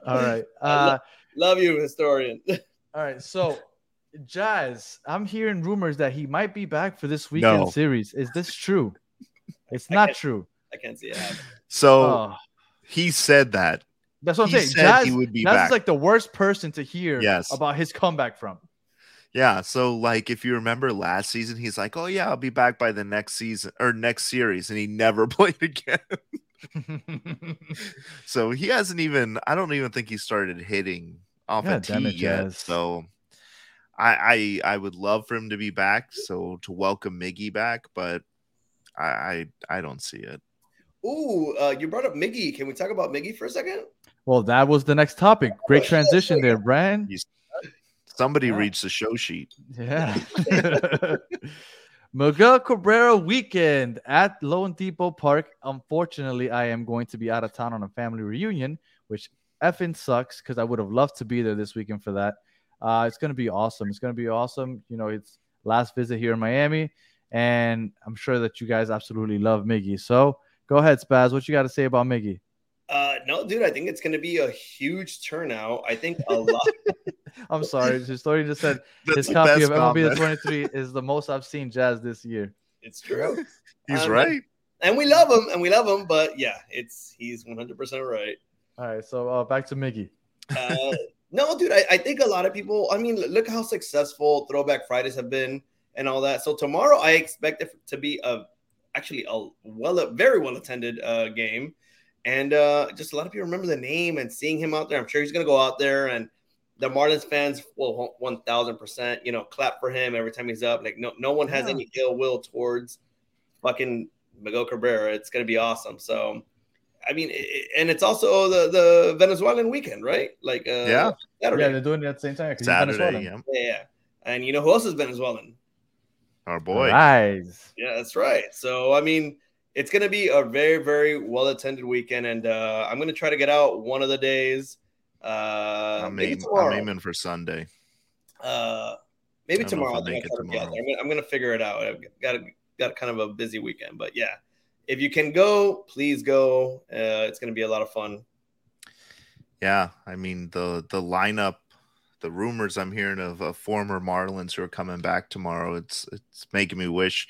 right. Uh Love you, historian. all right. So Jazz, I'm hearing rumors that he might be back for this weekend No. series. Is this true? It's not can't- true. I can't see it. happen. So Oh, he said that. That's what I'm saying. said Jazz, he would be Jazz back. is like the worst person to hear Yes. about his comeback from. Yeah. So like if you remember last season, he's like, Oh yeah, I'll be back by the next season or next series, and he never played again. so he hasn't even I don't even think he started hitting off Yeah, a damn tee yet. Jazz. So I, I I would love for him to be back, so to welcome Miggy back, but I I, I don't see it. Ooh, uh, you brought up Miggy. Can we talk about Miggy for a second? Well, that was the next topic. Great transition there, Brian. Somebody Yeah. reads the show sheet. Yeah. Miguel Cabrera weekend at loanDepot Park. Unfortunately, I am going to be out of town on a family reunion, which effing sucks because I would have loved to be there this weekend for that. Uh, it's going to be awesome. It's going to be awesome. You know, it's last visit here in Miami, and I'm sure that you guys absolutely love Miggy. So go ahead, Spaz. What you got to say about Miggy? Uh, no, dude, I think it's going to be a huge turnout. I think a lot. I'm sorry. His story just said That's his copy of MLB the 23 is the most I've seen Jazz this year. it's true. He's Um, right. And we love him and we love him, but yeah, it's he's 100% right. All right, so uh, back to Miggy. Uh, no, dude, I, I think a lot of people, I mean, look how successful Throwback Fridays have been and all that. So tomorrow, I expect it to be a actually a well, a very well attended uh, game. And uh, just a lot of people remember the name and seeing him out there. I'm sure he's going to go out there and the Marlins fans will 1000%, you know, clap for him every time he's up. Like, no, no one has Yeah. any ill will towards fucking Miguel Cabrera. It's going to be awesome. So, I mean, it, and it's also the, the Venezuelan weekend, right? Like, uh, Yeah. Saturday. Yeah, they're doing it at the same time. 'cause he's Saturday, yeah. Yeah, yeah. And you know who else is Venezuelan? Our boy. Arraez. Yeah, that's right. So I mean, it's gonna be a very, very well attended weekend, and uh, I'm gonna try to get out one of the days. Uh, I'm, maybe aim-. I'm aiming for Sunday. uh, maybe I don't know if tomorrow. I'll I'm gonna, make it try to be out tomorrow. I'm, I'm gonna figure it out. I've got a, got kind of a busy weekend, but yeah, if you can go, please go. Uh, it's gonna be a lot of fun. Yeah, I mean the the lineup, the rumors I'm hearing of, of former Marlins who are coming back tomorrow. It's it's making me wish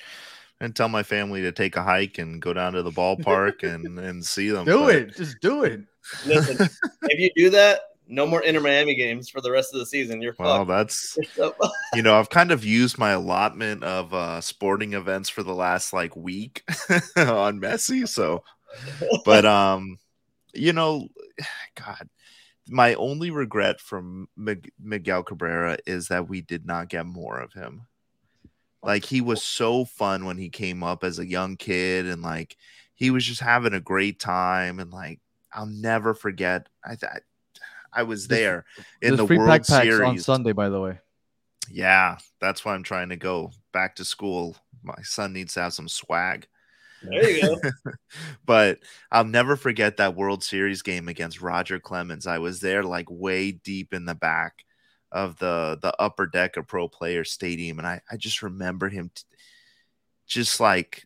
and tell my family to take a hike and go down to the ballpark and and see them. Do but it. Just do it. Listen, if you do that, No more Inter Miami games for the rest of the season. You're Well, fucked. that's you know, I've kind of used my allotment of uh sporting events for the last like week on Messi. So, but um, you know, God, my only regret from Miguel Cabrera is that we did not get more of him. Like he was so fun when he came up as a young kid, and like he was just having a great time, and like I'll never forget. I th- I was There's- there in There's the free World pack Series on Sunday, by the way. yeah, that's why I'm trying to go back to school. My son needs to have some swag. there you go. but I'll never forget that World Series game against Roger Clemens. I was there like way deep in the back of the the upper deck of Pro Player Stadium, and I I just remember him t- just like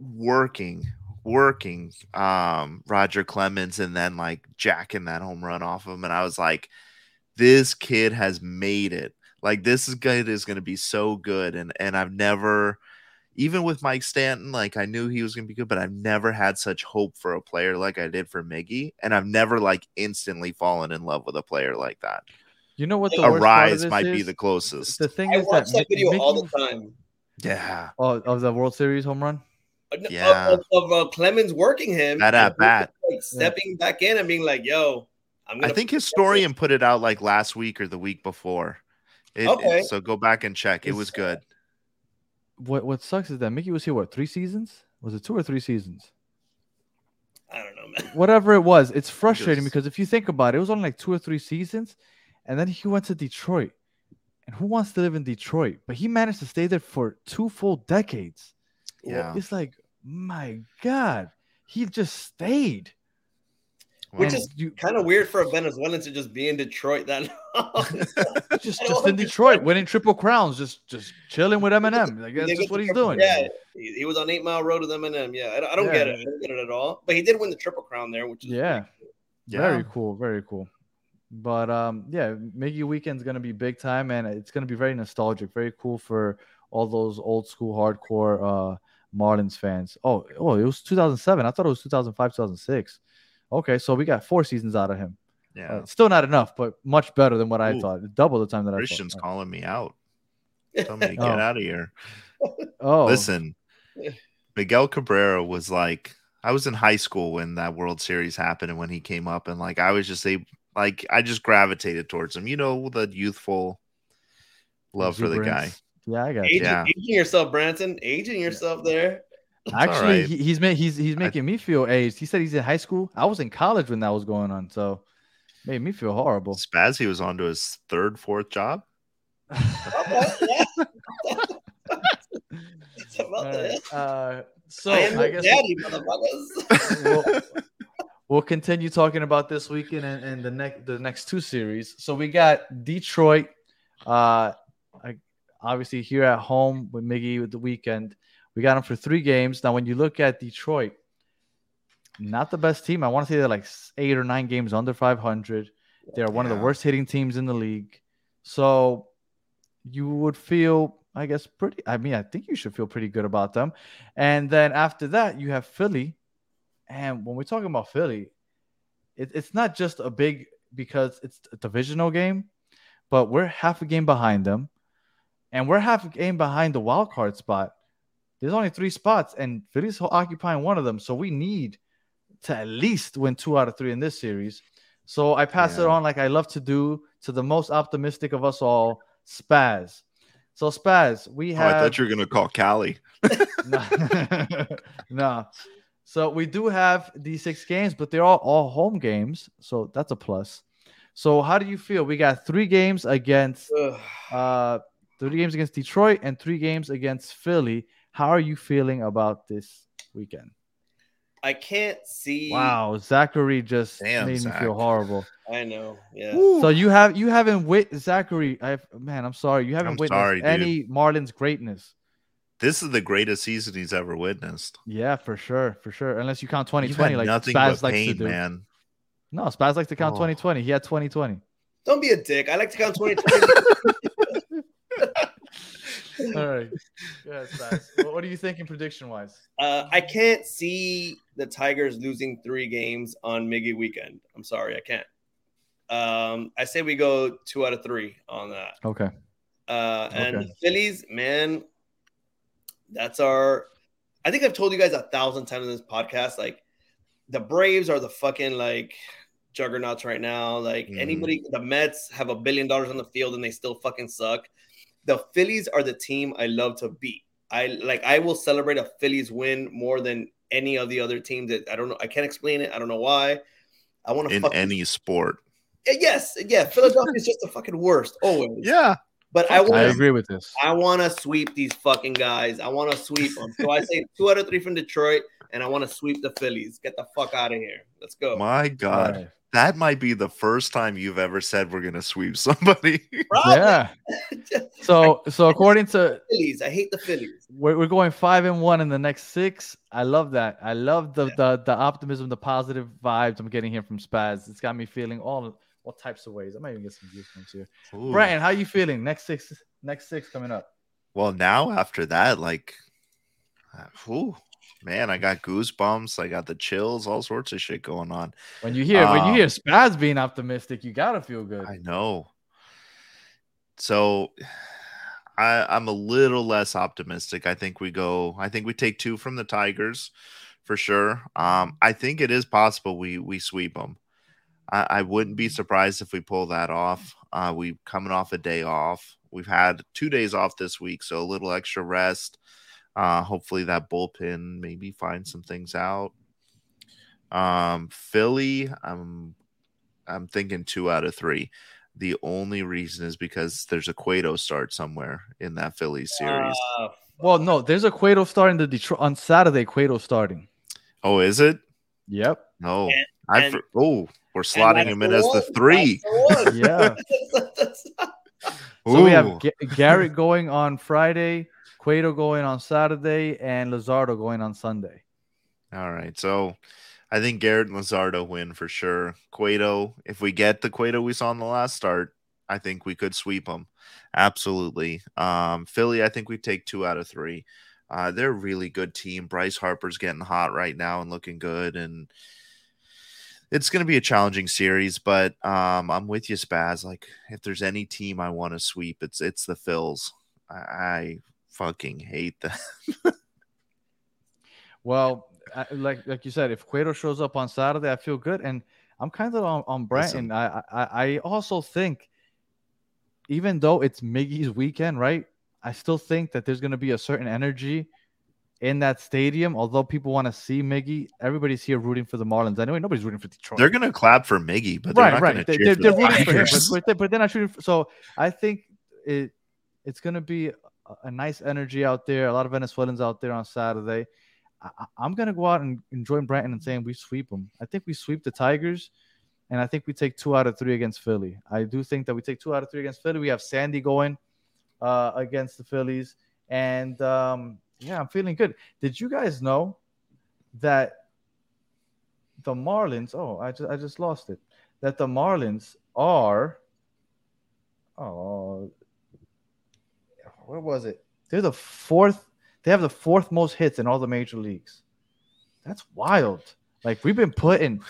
working working um Roger Clemens and then like jacking that home run off of him and I was like this kid has made it. Like this is good is going to be so good and and I've never even with Mike Stanton like I knew he was going to be good but I've never had such hope for a player like I did for Miggy and I've never like instantly fallen in love with a player like that You know what the a worst part of rise might be the closest The thing I is watch that, that Mi- video all Miggy- the time. yeah Oh, of the World Series home run. Of- Yeah. Of, of, uh, Clemens working him. That and at bat. Like stepping back in and being like, yo, I'm I think historian put it out like last week or the week before. It- it- Okay. so go back and check. It was good. What what sucks is that Miggy was here what three seasons? Was it two or three seasons? I don't know, man. Whatever it was, it's frustrating Because- because if you think about it, it was only like two or three seasons, and then he went to Detroit. And who wants to live in Detroit? But he managed to stay there for two full decades. Yeah. It's like, my God, he just stayed. Which And is you Kind of weird for a Venezuelan to just be in Detroit that long. just just in Detroit, winning triple crowns, just just chilling with Eminem. Like that's just what he's doing. Yeah, he, he was on Eight Mile Road with Eminem. Yeah, I, don't- I don't get it. I don't get it at all. But he did win the triple crown there, which is Yeah. Yeah. Very cool, very cool. But um, yeah, Miggy Weekend's gonna be big time, and it's gonna be very nostalgic, very cool for all those old school hardcore uh Marlins fans. Oh, oh, it was 2007. I thought it was 2005, 2006. Okay, so we got four seasons out of him. Yeah. Uh, still not enough, but much better than what I thought. Double the time that Christian's I thought. calling me out. Tell me to get Oh. out of here. Oh, Listen, Miguel Cabrera was like, I was in high school when that World Series happened and when he came up, and like I was just a like I just gravitated towards him. You know, the youthful love for the guy. Yeah, I got you. aging, Yeah. aging yourself, Branson. Aging yourself there. Actually, alright. he, he's ma- he's he's making me feel aged. He said he's in high school. I was in college when that was going on, so made me feel horrible. Spaz, he was on to his third, fourth job. Okay, yeah. That's about that. uh, so I I guess daddy, motherfuckers. we'll, we'll continue talking about this weekend and, and the next the next two series. So we got Detroit, uh, I, obviously here at home with Miggy with the weekend. We got them for three games. Now, when you look at Detroit, not the best team. I want to say they're like eight or nine games under 500. They're one of the worst hitting teams in the league. So you would feel, I guess, pretty. I mean, I think you should feel pretty good about them. And then after that, you have Philly. And when we're talking about Philly, it, it's not just a big because it's a divisional game, but we're half a game behind them, and we're half a game behind the wild card spot. There's only three spots, and Philly's occupying one of them. So we need to at least win two out of three in this series. So I pass it on like I love to do to the most optimistic of us all, Spaz. So Spaz, we Oh, have I thought you were gonna call Cali. no. no. So we do have these six games, but they're all, all home games. So that's a plus. So how do you feel? We got three games against uh three games against Detroit and three games against Philly. How are you feeling about this weekend? I can't see. Wow, Zachary just Damn, made Zach. me feel horrible. I know. Yeah. So you have you haven't wit Zachary. I man, I'm sorry, you haven't I'm witnessed sorry, dude. any Marlins greatness. This is the greatest season he's ever witnessed. Yeah, for sure, for sure. Unless you count 2020, like nothing Spaz but likes to do. man. No, Spaz likes to count Oh. 2020. He had 2020. Don't be a dick. I like to count 2020. All right. Yeah, Spaz. what, what are you thinking prediction wise? uh, I can't see the Tigers losing three games on Miggy weekend. I'm sorry, I can't. Um, I say we go two out of three on that. Okay. Uh, and Okay. the Phillies, man, that's our. I think I've told you guys a thousand times in this podcast. Like, the Braves are the fucking like juggernauts right now. Like Mhm. anybody, the Mets have a billion dollars on the field and they still fucking suck. The Phillies are the team I love to beat. I like. I will celebrate a Phillies win more than any of the other teams. That I don't know. I can't explain it. I don't know why. I want to in fucking any sport. yes, yeah. Philadelphia is just the fucking worst always. Yeah. But I want I agree with this. I want to sweep these fucking guys. I want to sweep them. So I say two out of three from Detroit, and I want to sweep the Phillies. Get the fuck out of here. Let's go. My God. All right. That might be the first time you've ever said we're gonna sweep somebody. Yeah. So so according to Phillies. I hate the Phillies. we're, we're going five and one in the next six. I love that. I love the the the optimism, the positive vibes I'm getting here from Spaz. It's got me feeling all all types of ways. I might even get some goosebumps here. Ooh. Brian, how are you feeling? Next six next six coming up. Well, now after that, like, uh, ooh, man, I got goosebumps. I got the chills, all sorts of shit going on. When you hear when you Um, hear Spaz being optimistic, you gotta feel good. I know. So I I'm a little less optimistic. I think we go I think we take two from the Tigers for sure. Um I think it is possible we we sweep them. I, I wouldn't be surprised if we pull that off. Uh we coming off a day off. We've had two days off this week, so a little extra rest. Uh hopefully that bullpen maybe find some things out. Um Philly, I'm I'm thinking two out of three. The only reason is because there's a Cueto start somewhere in that Philly series. Uh, Well, no, there's a Cueto starting the Detroit on Saturday. Cueto starting. oh, is it? Yep. No. And- I and- for- oh, we're slotting him in as the three. That's the one. Yeah. So we have Ooh. Ga- Garrett going on Friday, Cueto going on Saturday, and Luzardo going on Sunday. All right. So I think Garrett and Luzardo win for sure. Cueto, if we get the Cueto we saw in the last start, I think we could sweep them. Absolutely. Um, Philly, I think we take two out of three. Uh, they're a really good team. Bryce Harper's getting hot right now and looking good. And it's going to be a challenging series, but um, I'm with you, Spaz. Like, if there's any team I want to sweep, it's it's the Phils. I, I fucking hate them. Well, I, like like you said, if Cueto shows up on Saturday, I feel good, and I'm kind of on, on Brenton. I, I I also think, even though it's Miggy's weekend, right? I still think that there's going to be a certain energy in that stadium. Although people want to see Miggy, everybody's here rooting for the Marlins. Anyway, nobody's rooting for Detroit. They're going to clap for Miggy, but they're right, not right. They, cheer they're, for they're the rooting for him, but, but, but they're not shooting. For, so I think it it's going to be a, a nice energy out there. A lot of Venezuelans out there on Saturday. I, I'm going to go out and, and join Brandon and saying we sweep them. I think we sweep the Tigers, and I think we take two out of three against Philly. I do think that we take two out of three against Philly. We have Sandy going uh, against the Phillies, and um, yeah, I'm feeling good. Did you guys know that the Marlins? Oh, I just I just lost it. That the Marlins are. Oh, where was it? They're the fourth. They have the fourth most hits in all the major leagues. That's wild. Like we've been putting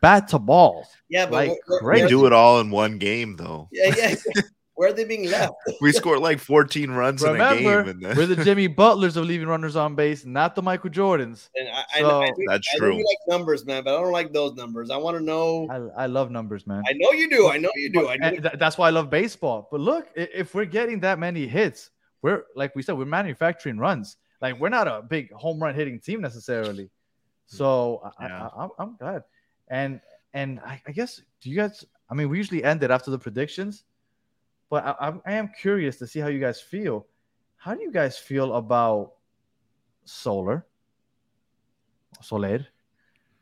bat to balls. Yeah, but Like, where- where- great. We where- do it all in one game, though. Yeah, yeah. Where are they being left? We scored like 14 runs in a Remember, game. And then... we're the Jimmy Butlers of leaving runners on base, not the Michael Jordans. And I, So- I, I, do- That's I know you true. like numbers, man, but I don't like those numbers. I want to know. I, I love numbers, man. I know you do. I know you do. I know. Th- that's why I love baseball. But look, if we're getting that many hits, we're like we said, we're manufacturing runs. Like we're not a big home run hitting team necessarily. So I, Yeah. I, I'm, I'm glad. And and I, I guess do you guys? I mean, we usually end it after the predictions, but I, I'm, curious to see how you guys feel. How do you guys feel about Solar, Soler?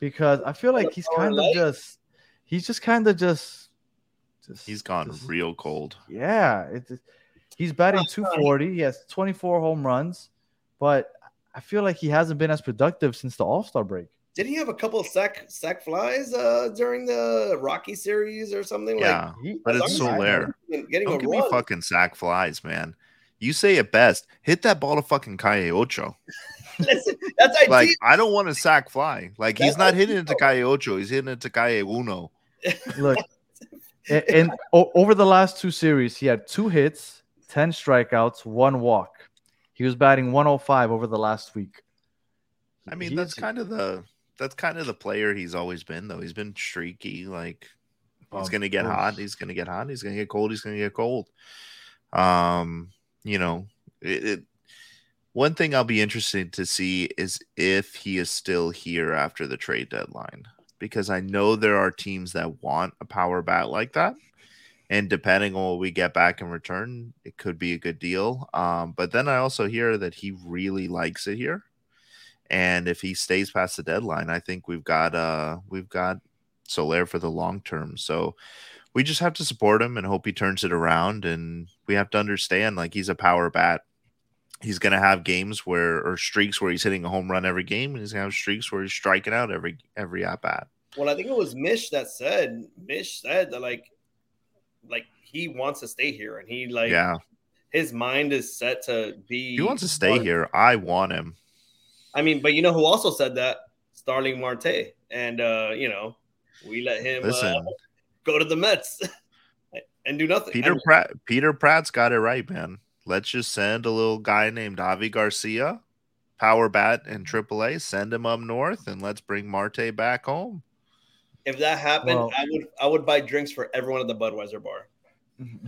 Because I feel like he's kind of Soler? just he's just kind of just, just He's gone just- real cold. yeah, it's he's batting 240. He has 24 home runs, but I feel like he hasn't been as productive since the All Star break. Did he have a couple of sac sac flies uh, during the Rocky series or something? Yeah, He- but it's long as getting Don't a give me fucking sac flies, man. You say it best. Hit that ball to fucking Calle Ocho. Listen, that's ideal. Like, I don't want a sac fly. Like, he's That's not hitting it ideal. to Calle Ocho. He's hitting it to Calle Uno. Look, in, in o- over the last two series, he had two hits, ten strikeouts, one walk. He was batting 105 over the last week. I mean, He's- that's kind of the that's kind of the player he's always been, though. He's been streaky. Like he's Of gonna get hot. He's gonna get hot. He's gonna get cold. He's gonna get cold. Um, you know, it, it. One thing I'll be interested to see is if he is still here after the trade deadline, because I know there are teams that want a power bat like that. And depending on what we get back in return, it could be a good deal. Um, but then I also hear that he really likes it here and if he stays past the deadline, I think we've got uh we've got Soler for the long term. So we just have to support him and hope he turns it around. And we have to understand like he's a power bat. He's gonna have games where or streaks where he's hitting a home run every game, and he's gonna have streaks where he's striking out every every at bat. Well, I think it was Mish that said Mish said that like like he wants to stay here and he like yeah, his mind is set to be he wants to stay part- here. I want him. I mean, but you know who also said that? Starling Marte. And uh, you know, we let him uh, go to the Mets and do nothing. I Peter mean, Pratt Peter Pratt's got it right, man. Let's just send a little guy named Avi Garcia, power bat in AAA, send him up north, and let's bring Marte back home. if that happened, Well- I would I would buy drinks for everyone at the Budweiser bar.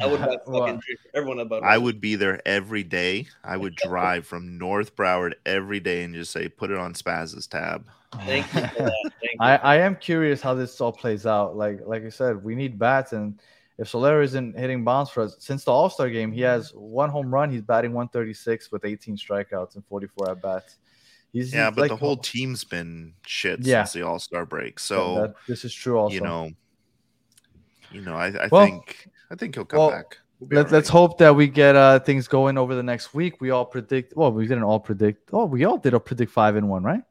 I would buy fucking Well, everyone at Budweiser. I would be there every day. I would drive from North Broward every day and just say, put it on Spaz's tab. Thank you for that. Thank you. I, I am curious how this all plays out. Like like I said, we need bats, and if Soler isn't hitting bombs for us since the All Star game, he has one home run. He's batting 136 with 18 strikeouts and 44 at bats. He's Yeah, he's but like- the whole team's been shit Yeah. since the All Star break. So that- this is true. Also, you know, you know, I, I Well- think I think he'll come well, back. We'll Let, all let's right. hope that we get uh, things going over the next week. We all predict. Well, we didn't all predict. Oh, we all did all predict five and one, right?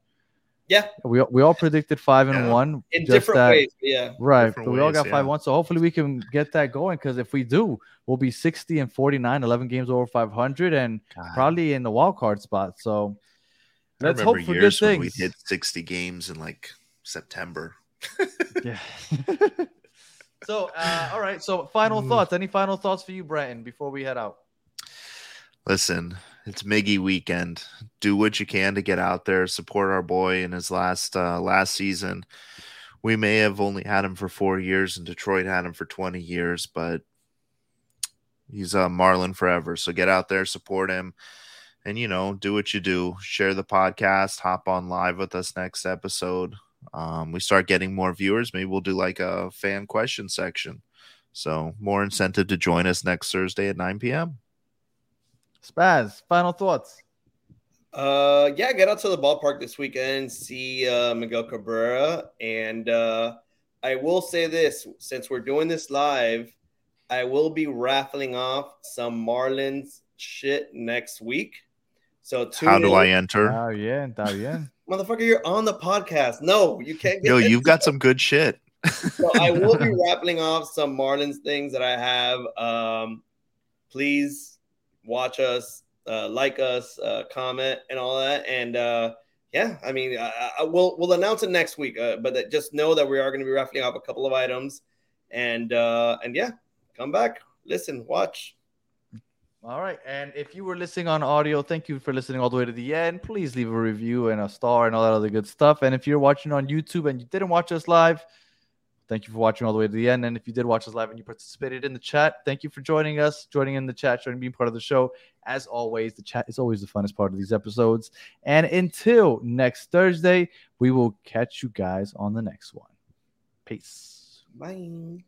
Yeah. We all- we all predicted five and Yeah. one. in different that- ways. Yeah. Right. Different But we all ways, got yeah. five one. So hopefully we can get that going. Because if we do, we'll be 60 and 49, 11 games over 500, and God, probably in the wild card spot. So I let's hope for good years when we things. hit 60 games in like September. Yeah. so uh, all right. So final Mm. thoughts. Any final thoughts for you, Bratton, before we head out? Listen, it's Miggy weekend. Do what you can to get out there, support our boy in his last uh, last season. We may have only had him for four years, and Detroit had him for twenty years, but he's a Marlin forever. So get out there, support him, and you know, do what you do. Share the podcast. Hop on live with us next episode. Um, we start getting more viewers. Maybe we'll do like a fan question section. So more incentive to join us next Thursday at nine p.m. Spaz, final thoughts. Uh, yeah, get out to the ballpark this weekend, see uh, Miguel Cabrera, and uh, I will say this: since we're doing this live, I will be raffling off some Marlins shit next week. So tune How do in. I enter? Oh yeah, está bien. Motherfucker? You're on the podcast. No, you can't get. Yo, you've got some good shit. so I will be raffling off some Marlins things that I have. Um, please watch us, uh, like us, uh, comment, and all that. And uh, yeah, I mean, I, I, we'll we'll announce it next week. Uh, but that, just know that we are going to be raffling off a couple of items. And uh, and yeah, come back, listen, watch. All right. And if you were listening on audio, thank you for listening all the way to the end. Please leave a review and a star and all that other good stuff. And if you're watching on YouTube and you didn't watch us live, thank you for watching all the way to the end. And if you did watch us live and you participated in the chat, thank you for joining us, joining in the chat, joining being part of the show. As always, the chat is always the funnest part of these episodes. And until next Thursday, we will catch you guys on the next one. Peace. Bye.